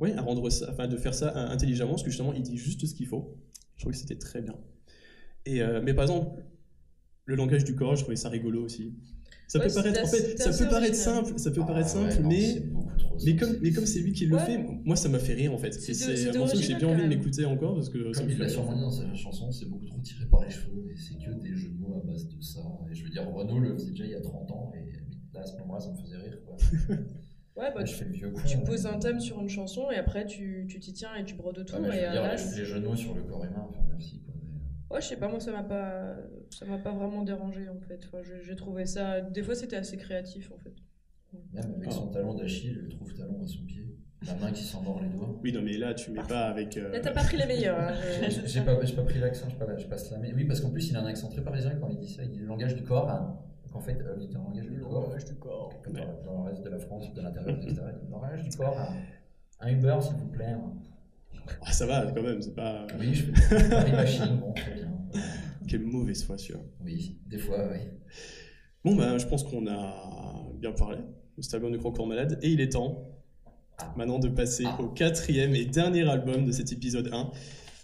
ouais, à rendre ça, enfin, de faire ça intelligemment, parce que justement, il dit juste ce qu'il faut. Je trouvais que c'était très bien. Et, euh, mais par exemple, le langage du corps, je trouvais ça rigolo aussi. Ça Ouais, peut paraître, en fait, ça peut simple, ça peut Ah paraître ouais, simple, non, mais trop mais comme, mais comme c'est lui qui le Ouais. fait, moi ça m'a fait rire en fait. C'est un morceau que j'ai bien envie de m'écouter encore parce que ça Comme me il l'a rire. sûrement dit dans sa chanson, c'est beaucoup trop tiré par les cheveux, et c'est que des jeux de mots à base de ça. Et je veux dire, Renault le faisait déjà il y a 30 ans, et là, à ce moment-là, ça me faisait rire. Quoi. [laughs] Ouais, bah, Là, tu, fais le vieux con. tu poses un thème sur une chanson et après tu tu t'y tiens et tu brodes autour. Ouais, je et veux dire, là, les, mots sur le corps humain, enfin, merci. Quoi. Mais, euh, Ouais, je sais pas, moi ça m'a pas, ça m'a pas vraiment dérangé en fait. Enfin, j'ai trouvé ça, des fois c'était assez créatif en fait. Même avec Ah. son talon d'Achille, je trouve talon à son pied. La main qui s'en mord les doigts. Oui, non, mais là, tu mets pas avec. euh, Là t'as pas pris les meilleurs. hein, [laughs] je- J'ai j'ai pas, j'ai pas pris l'accent, je, pas- je passe la main. Oui, parce qu'en plus, il a un accent très parisien quand il dit ça. Il dit le langage du corps. hein. Donc en fait, euh, il dit un langage du corps. du corps. Comme dans, dans le reste de la France, de l'intérieur, de l'extérieur. il dit, Le langage du corps. hein. Un Uber, s'il vous plaît. hein. Ah, ça va quand même, c'est pas. Oui, je fais Paris Machine, bon, très bien. Quelle mauvaise foi, celui-là. Oui, des fois, oui. Bon, bah, je pense qu'on a bien parlé cet album de Croque Malade et il est temps maintenant de passer Ah. au quatrième et dernier album de cet épisode 1.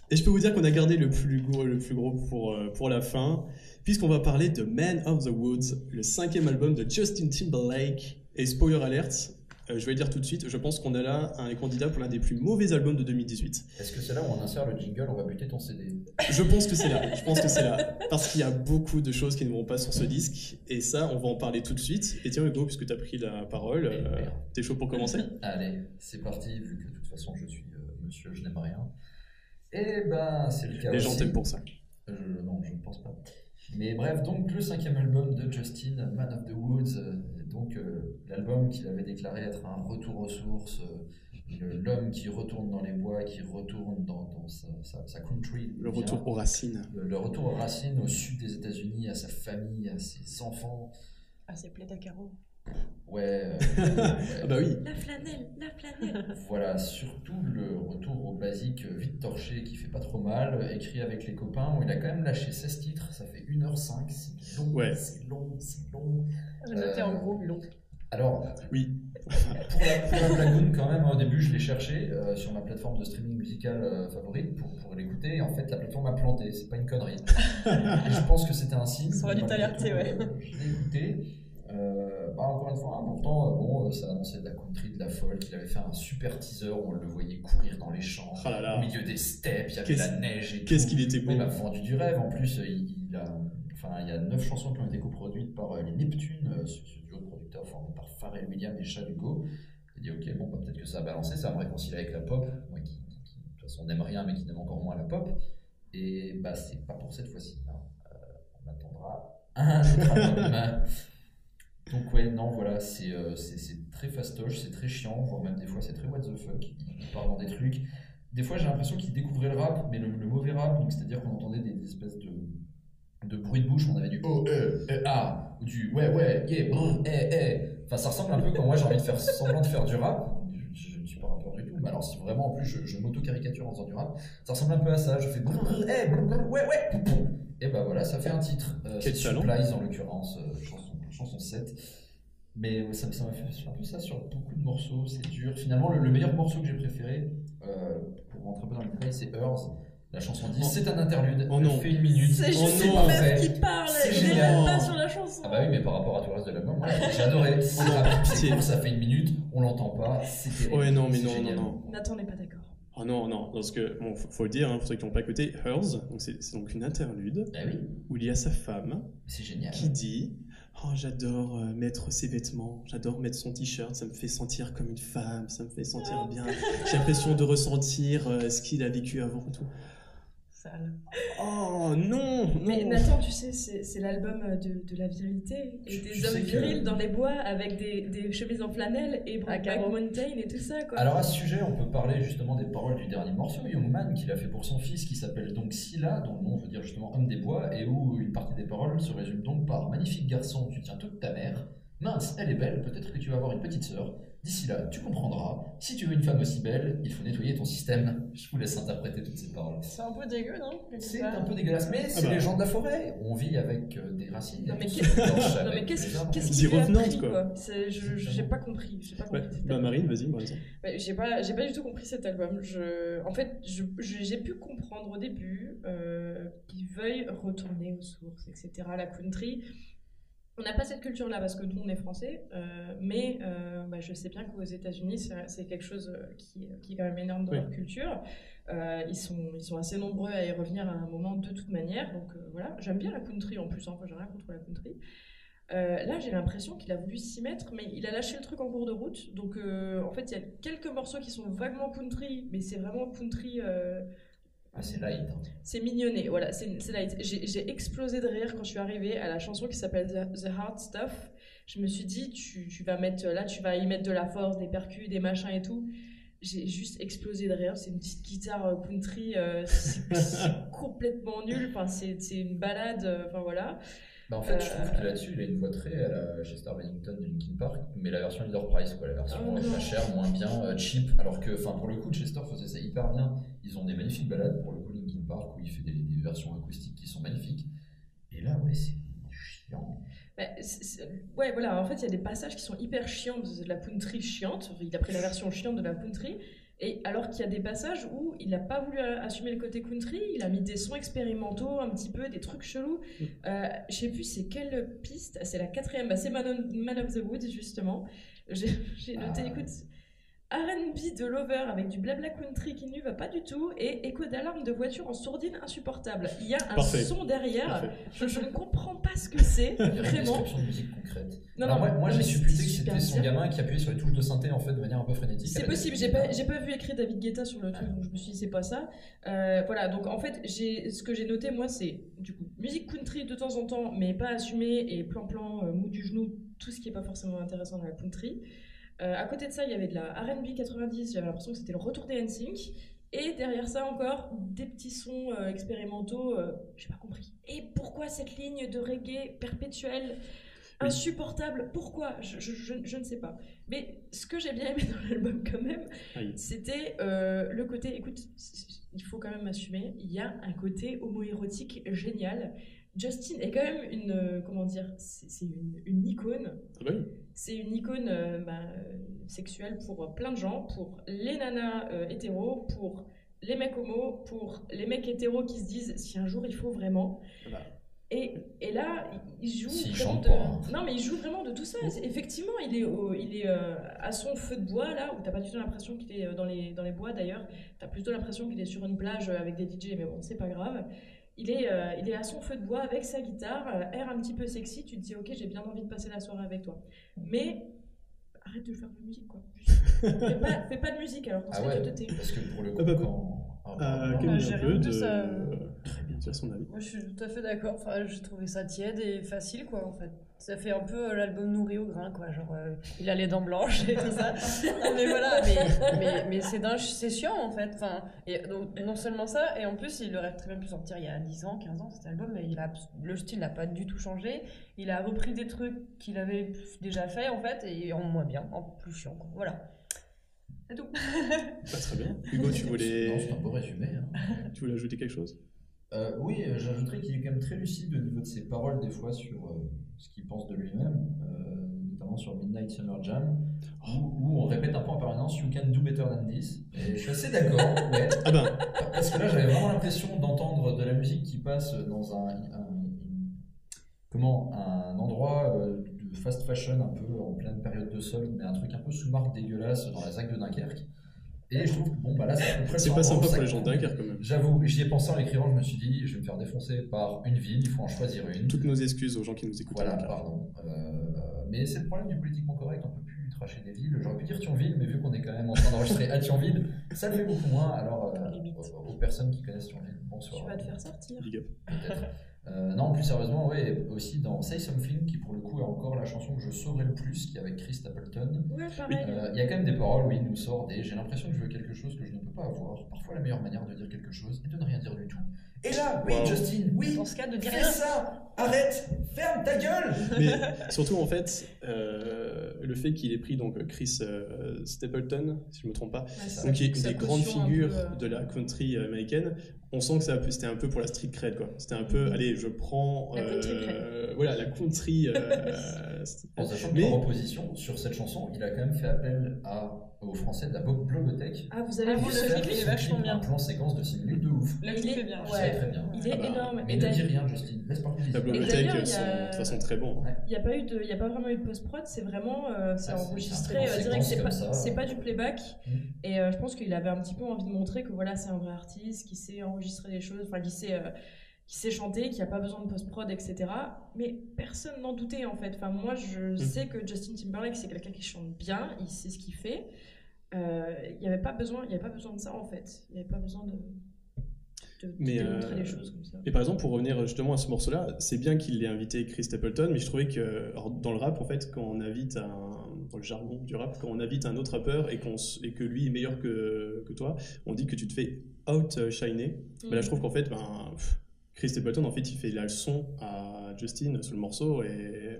Et je peux vous dire qu'on a gardé le plus gros, le plus gros pour, euh, pour la fin, puisqu'on va parler de Man of the Woods, le cinquième album de Justin Timberlake. Et spoiler alert, je vais le dire tout de suite, je pense qu'on a là un candidat pour l'un des plus mauvais albums de 2018. Est-ce que c'est là où on insère le jingle, on va buter ton CD Je pense que c'est là. Je pense que c'est là. Parce qu'il y a beaucoup de choses qui ne vont pas sur ce disque. Et ça, on va en parler tout de suite. Et tiens, Hugo, puisque tu as pris la parole, euh, t'es chaud pour commencer? [laughs] Allez, c'est parti, vu que de toute façon je suis euh, monsieur, je n'aime rien. Et ben, c'est le cas Les gens aussi. t'aiment pour ça. Euh, non, je ne pense pas. Mais bref, donc le cinquième album de Justin, Man of the Woods, euh, donc euh, l'album qu'il avait déclaré être un retour aux sources, euh, l'homme qui retourne dans les bois, qui retourne dans, dans sa, sa- sa country. Le retour aux racines. Le, le retour aux racines au sud des États-Unis, à sa famille, à ses enfants. Ah, c'est plaid à carreaux. Ouais. euh, [laughs] ouais. Ah bah oui. La flanelle, la flanelle. Voilà, surtout le retour au basique euh, vite torché qui fait pas trop mal, euh, écrit avec les copains. Bon, il a quand même lâché 16 titres, ça fait 1h05, c'est long, Ouais. c'est long, c'est long. Euh, en gros long. Alors, Oui. pour la, pour la quand même, au début, je l'ai cherché euh, sur ma plateforme de streaming musical euh, favorite pour, pour l'écouter. Et en fait, la plateforme a planté, c'est pas une connerie. [laughs] Et je pense que c'était un signe. Ça aurait dû t'alerter, ouais. euh, Je l'ai écouté. Euh, bah, encore une fois, hein, pourtant, euh, bon, euh, ça annonçait de la country, de la folk. Il avait fait un super teaser où on le voyait courir dans les champs, Ah là là. au milieu des steppes, il y avait Qu'est-ce- la neige et Qu'est-ce qu'il était Il beau. m'a vendu du rêve. En plus, il, il a, enfin, il y a neuf chansons qui ont été coproduites par euh, les Neptunes, euh, ce, ce duo de producteurs formé par Pharrell Williams et Chad Hugo. J'ai dit, ok, bon, bah, peut-être que ça a balancé, ça va me réconcilier avec la pop, moi qui, qui- qui, de toute façon n'aime rien, mais qui n'aime encore moins la pop. Et bah, c'est pas pour cette fois-ci. hein. On attendra un autre album. [laughs] Donc, ouais, non, voilà, c'est euh, très fastoche, c'est très chiant, voire même des fois c'est très what the fuck. Il part dans des trucs. Des fois, j'ai l'impression qu'il découvrait le rap, mais le, le mauvais rap, donc c'est-à-dire qu'on entendait des, des espèces de, de bruit de bouche, on avait du oh, euh, euh, ah, ou du ouais, ouais, yeah, brr, eh, eh. Enfin, ça ressemble un peu quand moi j'ai envie de faire semblant de faire du rap. Je, ne suis pas rappeur du tout, mais alors si vraiment en plus je, je m'auto-caricature en faisant du rap, ça ressemble un peu à ça. Je fais eh, ouais, ouais, et bah voilà, ça fait un titre. Euh, Quel. Supplies en l'occurrence, euh, chanson, chanson 7. Mais ouais, ça ça m'a fait un peu ça sur beaucoup de morceaux, c'est dur. Finalement, le, le meilleur morceau que j'ai préféré, euh, pour rentrer un peu dans le détail, c'est Earth. La chanson 10, Oh. c'est un interlude, Oh elle non. fait une minute. C'est Oh juste non. une meuf Parfait. qui parle, C'est il est génial. même pas sur la chanson. Ah bah oui, mais par rapport à tout le reste de l'album, moi, j'ai adoré. C'est rapide, c'est pitié. court, ça fait une minute, on l'entend pas, c'est. Ouais, non, mais non, non, génial. non. Nathan n'est pas d'accord. Oh non, non, parce que, bon, faut, faut le dire, hein, pour ceux qui n'ont pas écouté, Hers, donc c'est donc une interlude Ah oui, où il y a sa femme génial. qui dit Oh, j'adore euh, mettre ses vêtements, j'adore mettre son t-shirt, ça me fait sentir comme une femme, ça me fait sentir bien. J'ai l'impression de ressentir euh, ce qu'il a vécu avant tout. Oh non, Mais. Nathan, tu sais, c'est l'album de, de la virilité et des hommes que- virils dans les bois avec des, des chemises en flanelle et Brokeback. Mountain et tout ça, quoi. Alors à ce sujet, on peut parler justement des paroles du dernier morceau, Young Man, qu'il a fait pour son fils, qui s'appelle donc Scylla, dont le nom veut dire justement homme des bois, et où une partie des paroles se résume donc par Magnifique garçon, tu tiens toute ta mère. Mince, elle est belle, peut-être que tu vas avoir une petite sœur. D'ici là, tu comprendras. Si tu veux une femme aussi belle, il faut nettoyer ton système. Je vous laisse interpréter toutes ces paroles. C'est un peu dégueu, non C'est un peu dégueulasse, mais c'est bah. les gens de la forêt. On vit avec euh, des racines. Non, mais qu'est-ce qui- [laughs] qu'est-ce revenantes, appris, quoi. quoi J'ai pas compris. Pas Ouais, compris. cet bah. Marine, vas-y, exemple. Ouais, j'ai pas, j'ai pas du tout compris cet album. Je, en fait, j'ai pu comprendre au début euh, qu'ils veuillent retourner aux sources, etc. La country. On n'a pas cette culture-là parce que nous, on est français, euh, mais euh, bah, je sais bien qu'aux États-Unis, c'est quelque chose euh, qui, qui est quand même énorme dans Oui. leur culture. Euh, ils, sont, ils sont assez nombreux à y revenir à un moment de toute manière. Donc voilà, j'aime bien la country en plus, hein, j'ai rien contre la country. Là, j'ai l'impression qu'il a voulu s'y mettre, mais il a lâché le truc en cours de route. Donc, en fait, il y a quelques morceaux qui sont vaguement country, mais c'est vraiment country. Ah, c'est light. hein. c'est mignonné, voilà, c'est light. J'ai explosé de rire quand je suis arrivée à la chanson qui s'appelle The, The Hard Stuff. Je me suis dit, tu, tu vas mettre là, tu vas y mettre de la force, des percus, des machins et tout. J'ai juste explosé de rire. C'est une petite guitare euh, country, euh, c'est [laughs] complètement nul. Enfin, c'est c'est une balade, euh, enfin voilà. Bah, en fait, je Euh, trouve que là-dessus, il a une voix très à la Chester Bennington de Linkin Park, mais la version Leader Price, quoi, la version Oh euh, non. pas chère, moins bien, euh, cheap. Alors que, enfin, pour le coup, Chester faisait ça hyper bien. Ils ont des magnifiques balades, pour le coup, Linkin Park, où il fait des, des versions acoustiques qui sont magnifiques. Et là, ouais, c'est chiant. Bah, ouais, voilà, en fait, il y a des passages qui sont hyper chiants, de la country chiante. Il a pris la version chiante de la country. Et alors qu'il y a des passages où il n'a pas voulu euh, assumer le côté country, il a mis des sons expérimentaux, un petit peu, des trucs chelous. Euh, je sais plus c'est quelle piste, c'est la quatrième, bah, c'est Man, of the Woods justement. J'ai j'ai noté, Ah. écoute, RB de Lover avec du blabla country qui ne va pas du tout et écho d'alarme de voiture en sourdine insupportable. Il y a un Parfait. son derrière, je, je ne comprends pas ce que c'est, [laughs] une vraiment. description de musique concrète. Non, Alors, non, moi, moi j'ai supputé que c'était son gamin qui appuyait sur les touches de synthé en fait de manière un peu frénétique. C'est possible, j'ai pas, j'ai pas vu écrit David Guetta sur le truc, donc je me suis dit c'est pas ça. Euh, voilà, donc en fait, j'ai, ce que j'ai noté moi, c'est du coup musique country de temps en temps, mais pas assumée et plan-plan, euh, mou du genou, tout ce qui est pas forcément intéressant dans la country. Euh, à côté de ça, il y avait de la RB 90, j'avais l'impression que c'était le retour des NSYNC. Et derrière ça encore, des petits sons euh, expérimentaux, euh, j'ai pas compris. Et pourquoi cette ligne de reggae perpétuelle insupportable? Pourquoi? Je, je- je- je ne sais pas. Mais ce que j'ai bien aimé dans [laughs] l'album quand même, c'était euh, le côté, écoute, il faut quand même assumer, il y a un côté homoérotique génial. Justin est quand même une, euh, comment dire, c'est une, une icône. Ah bah oui. C'est une icône euh, bah, sexuelle pour euh, plein de gens, pour les nanas euh, hétéros, pour les mecs homos, pour les mecs hétéros qui se disent si un jour il faut vraiment. Ah bah. Et, et là, il joue vraiment de... pas, hein. Non, mais il joue vraiment de tout ça. Effectivement, il est, au- il est euh, à son feu de bois, là, où t'as pas du tout l'impression qu'il est dans les, dans les bois, d'ailleurs. T'as plutôt l'impression qu'il est sur une plage avec des DJ, mais bon, c'est pas grave. Il est, euh, il est à son feu de bois avec sa guitare, euh, air un petit peu sexy. Tu te dis, ok, j'ai bien envie de passer la soirée avec toi. Mais arrête de faire de la musique, quoi. Fais, pas, fais pas de musique alors qu'on Ah ouais, parce que pour le coup, Ah bah, quand. Ah, Euh, bah, Camille, j'ai un rien peu de de. ça. Très bien. dire son avis. Moi, je suis tout à fait d'accord. Enfin, j'ai trouvé ça tiède et facile, quoi, en fait. Ça fait un peu euh, l'album nourri au grain, quoi. Genre, euh, il a les dents blanches et tout ça. non, [laughs] mais voilà, mais, mais, mais c'est dingue, c'est chiant, en fait. Enfin, et donc, non seulement ça, et en plus, il aurait très bien pu sortir il y a 10 ans, 15 ans, cet album, mais il a, le style n'a pas du tout changé. Il a repris des trucs qu'il avait déjà fait, en fait, et en moins bien, en plus chiant, quoi. Voilà. C'est tout. Pas très bien. [laughs] Hugo, tu voulais, Non, c'est un beau résumé. hein. tu voulais ajouter quelque chose? Euh, oui, euh, j'ajouterais qu'il est quand même très lucide au niveau de ses paroles, des fois, sur euh, ce qu'il pense de lui-même, euh, notamment sur Midnight Summer Jam, où, où on répète un peu en permanence You can do better than this. Et je suis assez d'accord, [laughs] ouais. Ah ben, Parce que là, j'avais vraiment l'impression d'entendre de la musique qui passe dans un, comment, un endroit euh, fast fashion, un peu en pleine période de solde, mais un truc un peu sous marque dégueulasse dans la ZAC de Dunkerque. Et je trouve que bon, bah là, c'est à peu près c'est le pas sympa pour les gens de Dunkerque quand même. J'avoue, j'y ai pensé en l'écrivant, je me suis dit, je vais me faire défoncer par une ville, il faut en choisir une. Toutes nos excuses aux gens qui nous écoutent. Voilà, pardon. Euh, mais c'est le problème du politiquement correct, on peut plus tracher des villes. J'aurais pu dire Thionville, mais vu qu'on est quand même en train d'enregistrer à Thionville, ça le fait beaucoup moins. Alors, euh, aux, aux personnes qui connaissent Thionville, bonsoir. Tu vas te faire sortir. Peut-être. Euh, non, plus sérieusement, ouais, aussi dans Say Something, qui pour le coup est encore la chanson que je saurais le plus, qui est avec Chris Stapleton. Ouais, pareil. Euh, Il y a quand même des paroles où il nous sort des j'ai l'impression que je veux quelque chose que je ne peux pas avoir. Parfois, la meilleure manière de dire quelque chose est de ne rien dire du tout. Et là, oui, Wow. Justin, oui, Dans ce cas, de dire fais rien. ça, arrête, ferme ta gueule. Mais surtout, en fait, euh, le fait qu'il ait pris donc Chris euh, Stapleton, si je me trompe pas, Ouais, donc qui est une des grandes peu, figures euh, de la country américaine, on sent que ça- c'était un peu pour la street cred, quoi. C'était un peu, allez, je prends. La country euh, voilà, la country. euh, [laughs] En sachant que mais, en opposition, sur cette chanson, il a quand même fait appel à, aux Français de la Blogothèque. Ah, vous avez Ah, vu le le clip clip, il est vachement clip, bien. Un plan séquence de 6 minutes de ouf. Là, Il il est- bien. Ouais. très bien. Il est Ah bah, énorme. Mais Et ne dis rien, Justin. Laisse parler la sont a- de toute façon très bons. hein. il n'y a, pas eu de- il a pas vraiment eu de post-prod, c'est vraiment euh, c'est Ah, enregistré euh, direct, c'est pas, c'est du playback. Mm. Et euh, je pense qu'il avait un petit peu envie de montrer que voilà, c'est un vrai artiste qui sait enregistrer des choses, enfin qui sait, euh, qui sait chanter, qui a pas besoin de post-prod, etc. Mais personne n'en doutait en fait. Enfin, moi, je Mm. sais que Justin Timberlake, c'est quelqu'un qui chante bien, il sait ce qu'il fait. Euh, Il n'y avait pas besoin, il y avait pas besoin de ça en fait. Il n'y avait pas besoin de, de, Mais, démontrer euh, des choses comme ça. Et par exemple, pour revenir justement à ce morceau-là, c'est bien qu'il ait invité Chris Stapleton, mais je trouvais que alors, dans le rap, en fait, quand on invite un, dans le jargon du rap, quand on invite un autre rappeur et, qu'on s- et que lui est meilleur que, que toi, on dit que tu te fais outshiner. Mais là, je trouve qu'en fait, ben, pff, Chris Stapleton, en fait, il fait la leçon à Justin sur le morceau et.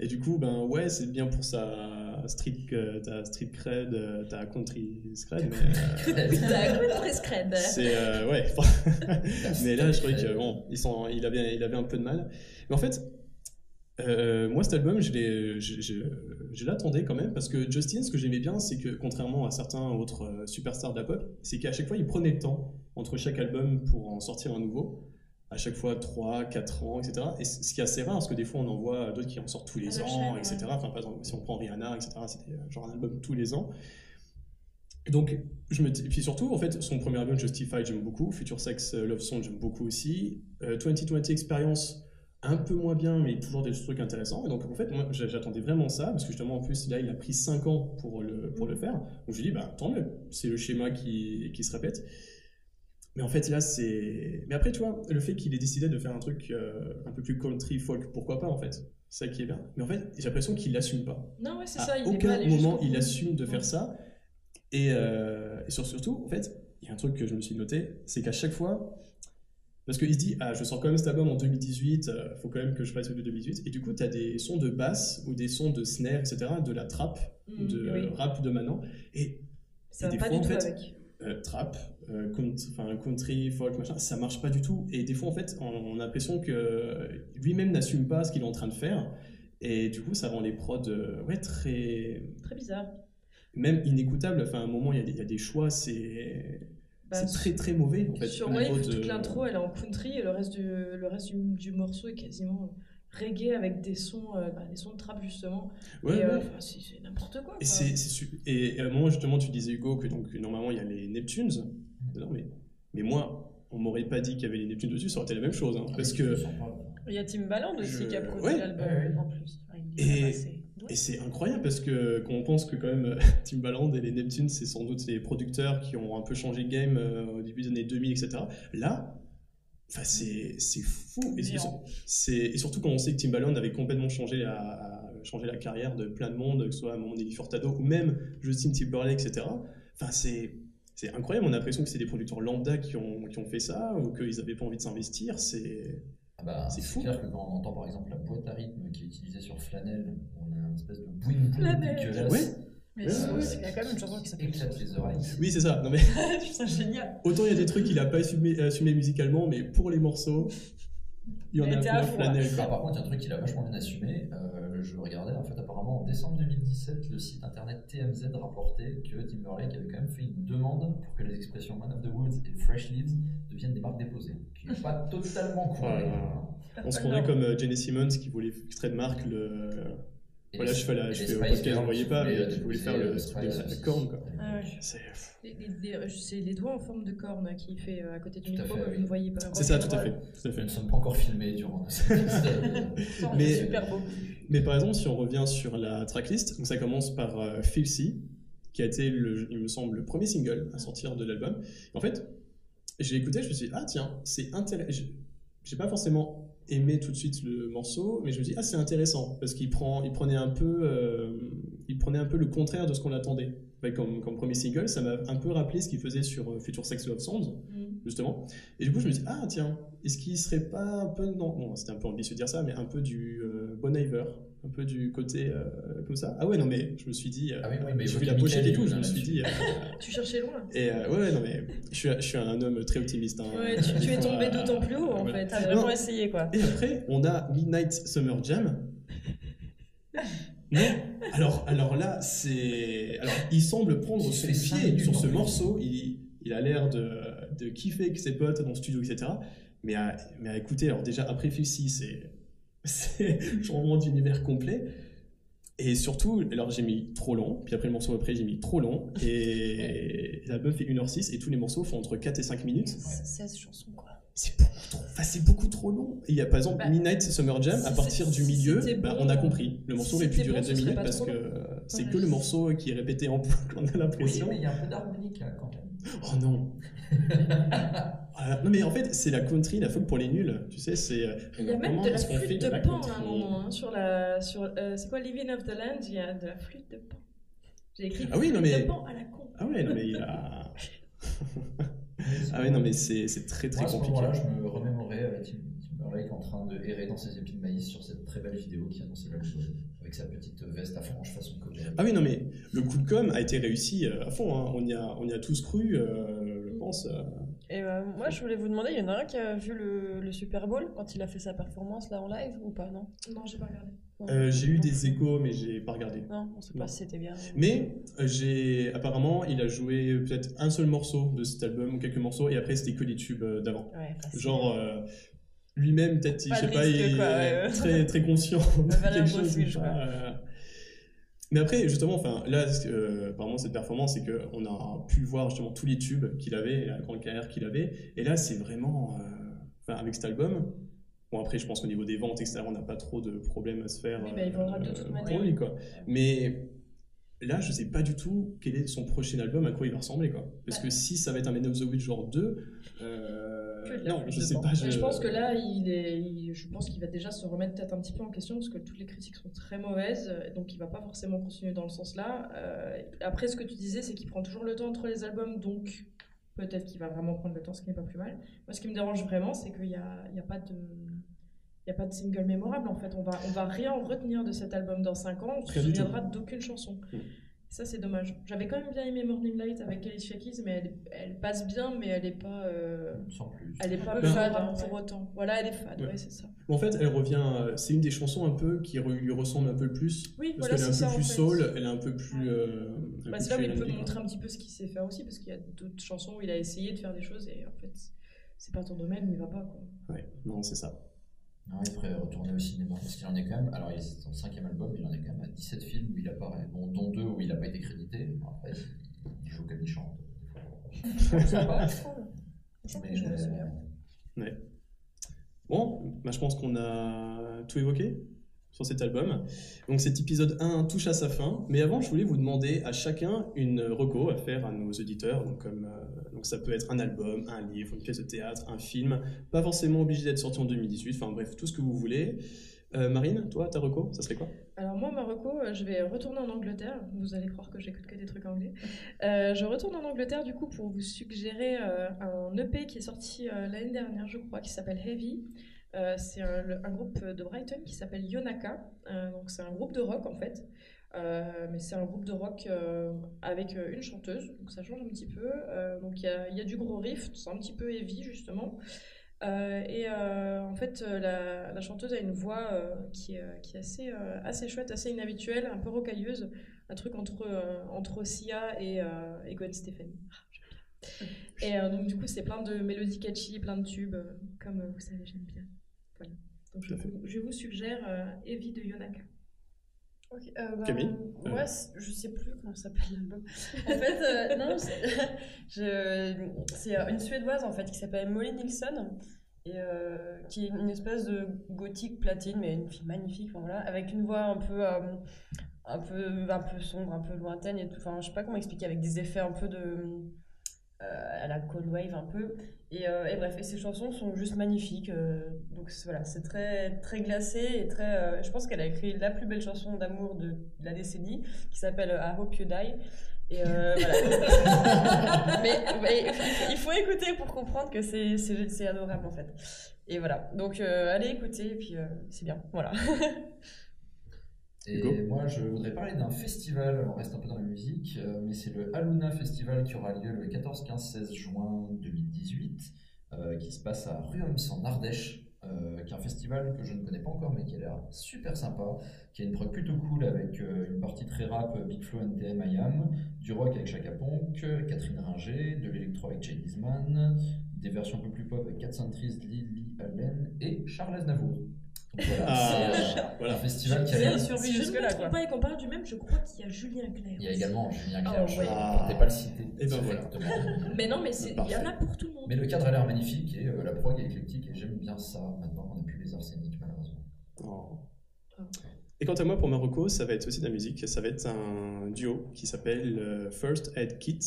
Et du coup, ben ouais, c'est bien pour sa street, euh, ta street cred, euh, ta country cred, mais euh, [laughs] T'as un très scred. c'est euh, ouais. [laughs] Mais là, je trouvais que bon, ils sont, il avait, il avait un peu de mal. Mais en fait, moi, cet album, je l'ai, je, je- je l'attendais quand même parce que Justin, ce que j'aimais bien, c'est que contrairement à certains autres superstars de la pop, c'est qu'à chaque fois, il prenait le temps entre chaque album pour en sortir un nouveau. À chaque fois 3, 4 ans, etc. Et ce qui est assez rare, parce que des fois, on en voit d'autres qui en sortent tous les ans, etc. ouais. Enfin, par exemple, si on prend Rihanna, etc., c'était euh, genre un album tous les ans. Et donc, je me dis, puis surtout, en fait, son premier album, Justified, j'aime beaucoup. Future Sex euh, Love Song, j'aime beaucoup aussi. Euh, 2020 Experience, un peu moins bien, mais toujours des trucs intéressants. Et donc, en fait, moi, j'a- j'attendais vraiment ça, parce que justement, en plus, là, il a pris 5 ans pour le, pour le faire. Donc, je lui dis, bah, tant mieux. C'est le schéma qui, qui se répète. Mais en fait, là, c'est. Mais après, tu vois, le fait qu'il ait décidé de faire un truc euh, un peu plus country folk, pourquoi pas, en fait? C'est ça qui est bien. Mais en fait, j'ai l'impression qu'il l'assume pas Non, ouais, c'est ça. Il aucun moment il assume de faire Ouais. ça. Et, euh, et sur- surtout, en fait, il y a un truc que je me suis noté, c'est qu'à chaque fois, parce qu'il se dit, ah, je sors quand même cet album en 2018, il faut quand même que je fasse celui de 2018. Et du coup, tu as des sons de basse ou des sons de snare, etc., de la trap, Mm, de oui. rap de maintenant. Et Ça va des pas fois, du en fait, avec. euh, trap, euh, enfin, country, folk, machin, ça marche pas du tout. Et des fois, en fait, on, on a l'impression que lui-même n'assume pas ce qu'il est en train de faire. Et du coup, ça rend les prods euh, ouais, très, Très bizarre. même inécoutable. Enfin, à un moment, il y a des, il y a des choix, c'est Bah, très très mauvais. En fait, Sur niveau toute de- l'intro, elle est en country et le reste du, le reste du, du morceau est quasiment reggae avec des sons, euh, bah, des sons de trap justement. Ouais, euh, c'est n'importe quoi. Et, quoi. c'est et à un moment, justement, tu disais, Hugo, que donc, normalement, il y a les Neptunes. Non, mais, mais moi, on m'aurait pas dit qu'il y avait les Neptunes dessus, ça aurait été la même chose. hein, parce que Il y a Timbaland aussi Je- qui a produit ouais. l'album Ouais, en plus. Et-. Et c'est incroyable parce que quand on pense que quand même [laughs] Timbaland et les Neptunes, c'est sans doute les producteurs qui ont un peu changé le game euh, au début des années 2000, etc. Là, enfin, c'est c'est fou. Et, Géant. c'est- et surtout quand on sait que Timbaland avait complètement changé la, changé la carrière de plein de monde, que ce soit mon Nelly Furtado ou même Justin Timberlake, etc. Enfin, c'est c'est incroyable. On a l'impression que c'est des producteurs lambda qui ont, qui ont fait ça ou qu'ils n'avaient pas envie de s'investir. C'est Ah bah, C'est fou. clair que quand on entend par exemple la boîte à rythme qui est utilisée sur Flanel, on a une espèce de boing Flanel. dégueulasse. Ouais. Mais Ouais, il y a quand même une chanson qui s'appelle. Éclate les oreilles. [laughs] oui, c'est ça. Non mais Je trouve ça génial. Autant il y a des trucs qu'il a pas assumé, assumé musicalement, mais pour les morceaux, il y en a plein à fond, flanel. Ah, quoi. par contre, il y a un truc qu'il a vachement bien assumé. euh, je regardais, en fait, apparemment, en décembre 2017, le site internet TMZ rapportait que Timberlake avait quand même fait une demande pour que les expressions Man of the Woods et Fresh Leaves deviennent des marques déposées. Qui n'est pas totalement cool. Là. On se croirait comme euh, Jenny Simmons qui voulait trademark le. Voilà, je fais, la, je fais au Spice podcast, Girls vous voyez qui pas, mais qui voulait déposer, faire le, euh, le- la corne, quoi. Ah ouais. C'est Les- doigts en forme de corne qui fait euh, à côté du micro, oui. vous ne voyez pas. c'est ça, tout à fait. Tout à Nous fait. ne sommes pas encore filmés durant [laughs] Mais- c'est super beau. Mais par exemple, si on revient sur la tracklist, donc ça commence par euh, Filthy, qui a été, le, il me semble, le premier single à sortir de l'album. En fait, j'ai écouté, je me suis dit, ah tiens, c'est intéressant. J'ai pas forcément aimé tout de suite le morceau, mais je me suis dit, ah c'est intéressant, parce qu'il prend, il prenait un peu, euh, il prenait un peu le contraire de ce qu'on attendait. Ouais, comme, comme premier single, ça m'a un peu rappelé ce qu'il faisait sur euh, Future Sex Love Songs, Mm. justement. Et du coup, je me dis, ah tiens, est-ce qu'il serait pas un peu, non, bon, c'était un peu ambitieux de dire ça, mais un peu du euh, Bon Iver, un peu du côté euh, comme ça. Ah ouais, non, mais je me suis dit, euh, Ah oui, oui, mais j'ai vu évoquer la pochette et tout, je me suis dit, euh, [laughs] Tu cherchais loin. et euh, ouais, ouais, non, mais je suis, je suis un homme très optimiste. hein. Ouais, tu, tu es tombé euh, [laughs] d'autant plus haut en voilà. fait. T'as vraiment essayé quoi. Et après, on a Midnight Summer Jam. Non, alors, alors là, c'est. Alors, il semble prendre son pied sur ce morceau. Il, il a l'air de, de kiffer avec ses potes dans le studio, etc. Mais à, mais à écouter, alors déjà, après Filthy, c'est. C'est changement d'univers complet. Et surtout, alors j'ai mis trop long, puis après le morceau après, j'ai mis trop long. Et l'album fait 1h06 et tous les morceaux font entre 4 et 5 minutes. 16 chansons quoi. C'est beaucoup trop, enfin, c'est beaucoup trop long. Et il y a par exemple Bah, Midnight Summer Jam, à si partir c'est- du si milieu, c'était bah, bon, on a compris. Le morceau si aurait pu durer bon, ce deux serait minutes pas parce que c'est Ouais. que le morceau qui est répété en [laughs] boucle, on a Oui, l'impression. mais il y a un peu d'harmonique là, quand même. Oh non Ah, [laughs] Non mais en fait, c'est la country, la folk pour les nuls. Tu sais, c'est. euh, Il y a même de la flûte de de pan à un moment hein, sur la sur euh, c'est quoi Living of the Land il y a de la flûte de pan. J'ai écrit Ah oui, non, flûte mais- de pan à la con. Ah ouais, non mais il a. [laughs] ah ouais, non mais c'est c'est très très Moi, à ce compliqué. moment-là, je me remémorais avec Tim Timberlake en train de errer dans ses épis de maïs sur cette très belle vidéo qui annonçait l'album, avec sa petite veste à franges façon cowboy. Ah oui, non mais le coup de com a été réussi euh, à fond. hein. On, y a, on y a tous cru, euh, je pense. euh. Et moi je voulais vous demander, il y en a un qui a vu le, le Super Bowl quand il a fait sa performance là en live ou pas non? Non, j'ai pas regardé. Euh, j'ai eu des échos, mais j'ai pas regardé. Non, on sait Non. pas si c'était bien. Mais j'ai apparemment, il a joué peut-être un seul morceau de cet album ou quelques morceaux, et après c'était que les tubes d'avant. Ouais. Genre euh, lui-même, peut-être, je sais pas, quoi, est ouais. très très conscient [laughs] de quelque chose. refuge, ou pas, quoi. euh. Mais après, justement, enfin, là, euh, apparemment, cette performance, c'est qu'on a pu voir justement tous les tubes qu'il avait, la grande carrière qu'il avait, et là, c'est vraiment, euh, avec cet album. Bon, après, je pense qu'au niveau des ventes, etc., on n'a pas trop de problèmes à se faire. Oui, bah, il vendra de toute pour lui, quoi. Mais là, je sais pas du tout quel est son prochain album, à quoi il va ressembler, quoi. Parce Bah. que si ça va être un Man of the Witch genre 2, euh, Que de la non, je sais pas. Je pense que là, il est, il- je pense qu'il va déjà se remettre peut-être un petit peu en question parce que toutes les critiques sont très mauvaises, donc il va pas forcément continuer dans le sens-là. Euh, après, ce que tu disais, c'est qu'il prend toujours le temps entre les albums, donc peut-être qu'il va vraiment prendre le temps, ce qui n'est pas plus mal. Moi, ce qui me dérange vraiment, c'est qu'il n'y a, il y a pas de, il y a pas de single mémorable en fait. On va, on va rien retenir de cet album dans 5 ans. On se du tout. souviendra d'aucune chanson. Mm. Ça, c'est dommage. J'avais quand même bien aimé Morning Light avec Alicia Keys, mais elle, elle passe bien, mais elle est pas. euh, Sans plus. elle est Un pas fade, pour hein, ouais. autant. Voilà, elle est fade, Ouais. ouais, c'est ça. En fait, elle revient. euh, C'est une des chansons un peu qui lui ressemble un peu le plus. Oui, Parce voilà, qu'elle est un c'est peu ça, plus fait. soul, elle est un peu plus. euh, Bah, c'est là où il peut montrer un petit peu ce qu'il sait faire aussi, parce qu'il y a d'autres chansons où il a essayé de faire des choses et en fait, c'est pas ton domaine, il n'y va pas. Quoi. Ouais, non, c'est ça. Non, il ferait retourner au cinéma parce qu'il en est quand même. Alors, il est son cinquième album, il en est quand même à 17 films où il apparaît, bon, dont deux où il n'a pas été crédité. Bon, après, il, joue comme il chante. [laughs] Mais, euh, Bon, bah, je pense qu'on a tout évoqué sur cet album. Donc cet épisode 1 touche à sa fin, mais avant je voulais vous demander à chacun une reco à faire à nos auditeurs. Donc, comme, euh, ça peut être un album, un livre, une pièce de théâtre, un film, pas forcément obligé d'être sorti en 2018, enfin bref, tout ce que vous voulez. Euh, Marine, toi, ta reco, ça serait quoi? Alors moi, Marocco, euh, je vais retourner en Angleterre. Vous allez croire que j'écoute que des trucs anglais. Je retourne en Angleterre du coup pour vous suggérer un EP qui est sorti l'année dernière, je crois, qui s'appelle Heavy. Euh, c'est un, le- un groupe de Brighton qui s'appelle Yonaka. Euh, donc c'est un groupe de rock en fait. Euh, mais c'est un groupe de rock euh, avec euh, une chanteuse, donc ça change un petit peu. Euh, donc il y y a du gros riff, c'est un petit peu heavy justement. Euh, et euh, en fait, euh, la, chanteuse a une voix euh, qui, est, euh, qui est assez, euh, assez chouette, assez inhabituelle, un peu rocailleuse, un truc entre, euh, entre Sia et, euh, et Gwen Stefani. Ah. Et euh, donc, du coup, c'est plein de mélodies catchy, plein de tubes, euh, comme euh, vous savez, j'aime bien. Voilà. Donc, je, vous, je vous suggère euh, Evie de Yonaka. Euh, bah, Camille Euh. Moi, c- je sais plus comment s'appelle l'album. En [laughs] fait, euh, non, [laughs] c'est euh, une Suédoise en fait qui s'appelle Molly Nilsson et euh, qui est une espèce de gothique platine, mais une fille magnifique, voilà, avec une voix un peu, euh, un peu, un peu sombre, un peu lointaine et tout. Enfin, je sais pas comment expliquer, avec des effets un peu de euh, à la cold wave un peu. Et, euh, et bref, et ces chansons sont juste magnifiques. euh, donc c'est- voilà, c'est très, très glacé et très. euh, je pense qu'elle a écrit la plus belle chanson d'amour de, de la décennie, qui s'appelle euh, I Hope You Die. Et euh, [laughs] voilà. mais, mais il faut- écouter pour comprendre que c'est, c'est, c'est adorable en fait. Et voilà. Donc euh, allez écouter et puis euh, c'est bien. Voilà. [laughs] Et moi, je voudrais parler d'un festival, on reste un peu dans la musique, euh, mais c'est le Aluna Festival qui aura lieu le 14, 15, 16 juin 2018, euh, qui se passe à Ruoms en Ardèche, euh, qui est un festival que je ne connais pas encore, mais qui a l'air super sympa, qui a une prog plutôt cool avec euh, une partie très rap, Big Flo NTM, IAM, du rock avec Chaka Ponk, Catherine Ringer, de l'électro avec Jay Gizman, des versions un peu plus pop avec Cat Centris, Lily Allen et Charles Aznavour. Donc voilà, Ah, c'est, euh, [laughs] voilà. un festival qui a l'air survécu Si je ne jusque-là, pas et qu'on parle du même, je crois qu'il y a Julien Clerc. Il y a également Julien Ah, Clerc, je ouais. ne comptais pas le citer Et ben voilà. Mais non, mais il y en a pour tout le monde. Mais le cadre a l'air magnifique et euh, la prog est éclectique et j'aime bien ça maintenant qu'on n'a plus les arséniques malheureusement. Oh. Et quant à moi, pour Marocco, ça va être aussi de la musique. Ça va être un duo qui s'appelle euh, First Aid Kit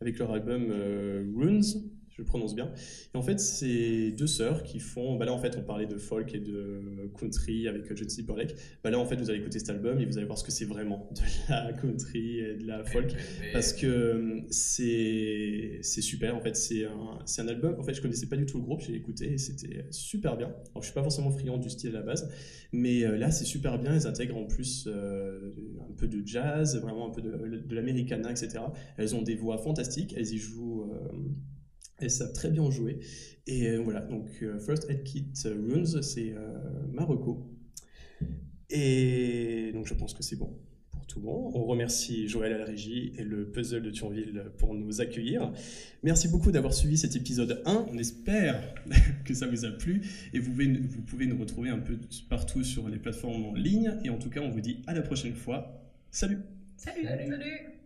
avec leur album euh, Runes, je le prononce bien. Et en fait, c'est deux sœurs qui font. Bah là, en fait, on parlait de folk et de country avec John Timberlake. Bah là, en fait, vous allez écouter cet album et vous allez voir ce que c'est vraiment de la [laughs] country et de la folk. Parce que euh, c'est super en fait c'est un, un album en fait je connaissais pas du tout le groupe j'ai écouté et c'était super bien alors je suis pas forcément friand du style à la base mais euh, là c'est super bien ils intègrent en plus euh, un peu de jazz vraiment un peu de, de l'americana etc elles ont des voix fantastiques elles y jouent euh, elles savent très bien jouer et euh, voilà donc euh, First Aid Kit euh, Runes c'est euh, Marocco et donc je pense que c'est bon pour tout le monde. On remercie Joël à la régie et le puzzle de Thionville pour nous accueillir. Merci beaucoup d'avoir suivi cet épisode 1. On espère [laughs] que ça vous a plu et vous pouvez, vous pouvez nous retrouver un peu partout sur les plateformes en ligne. Et en tout cas, on vous dit à la prochaine fois. Salut Salut. Salut. Salut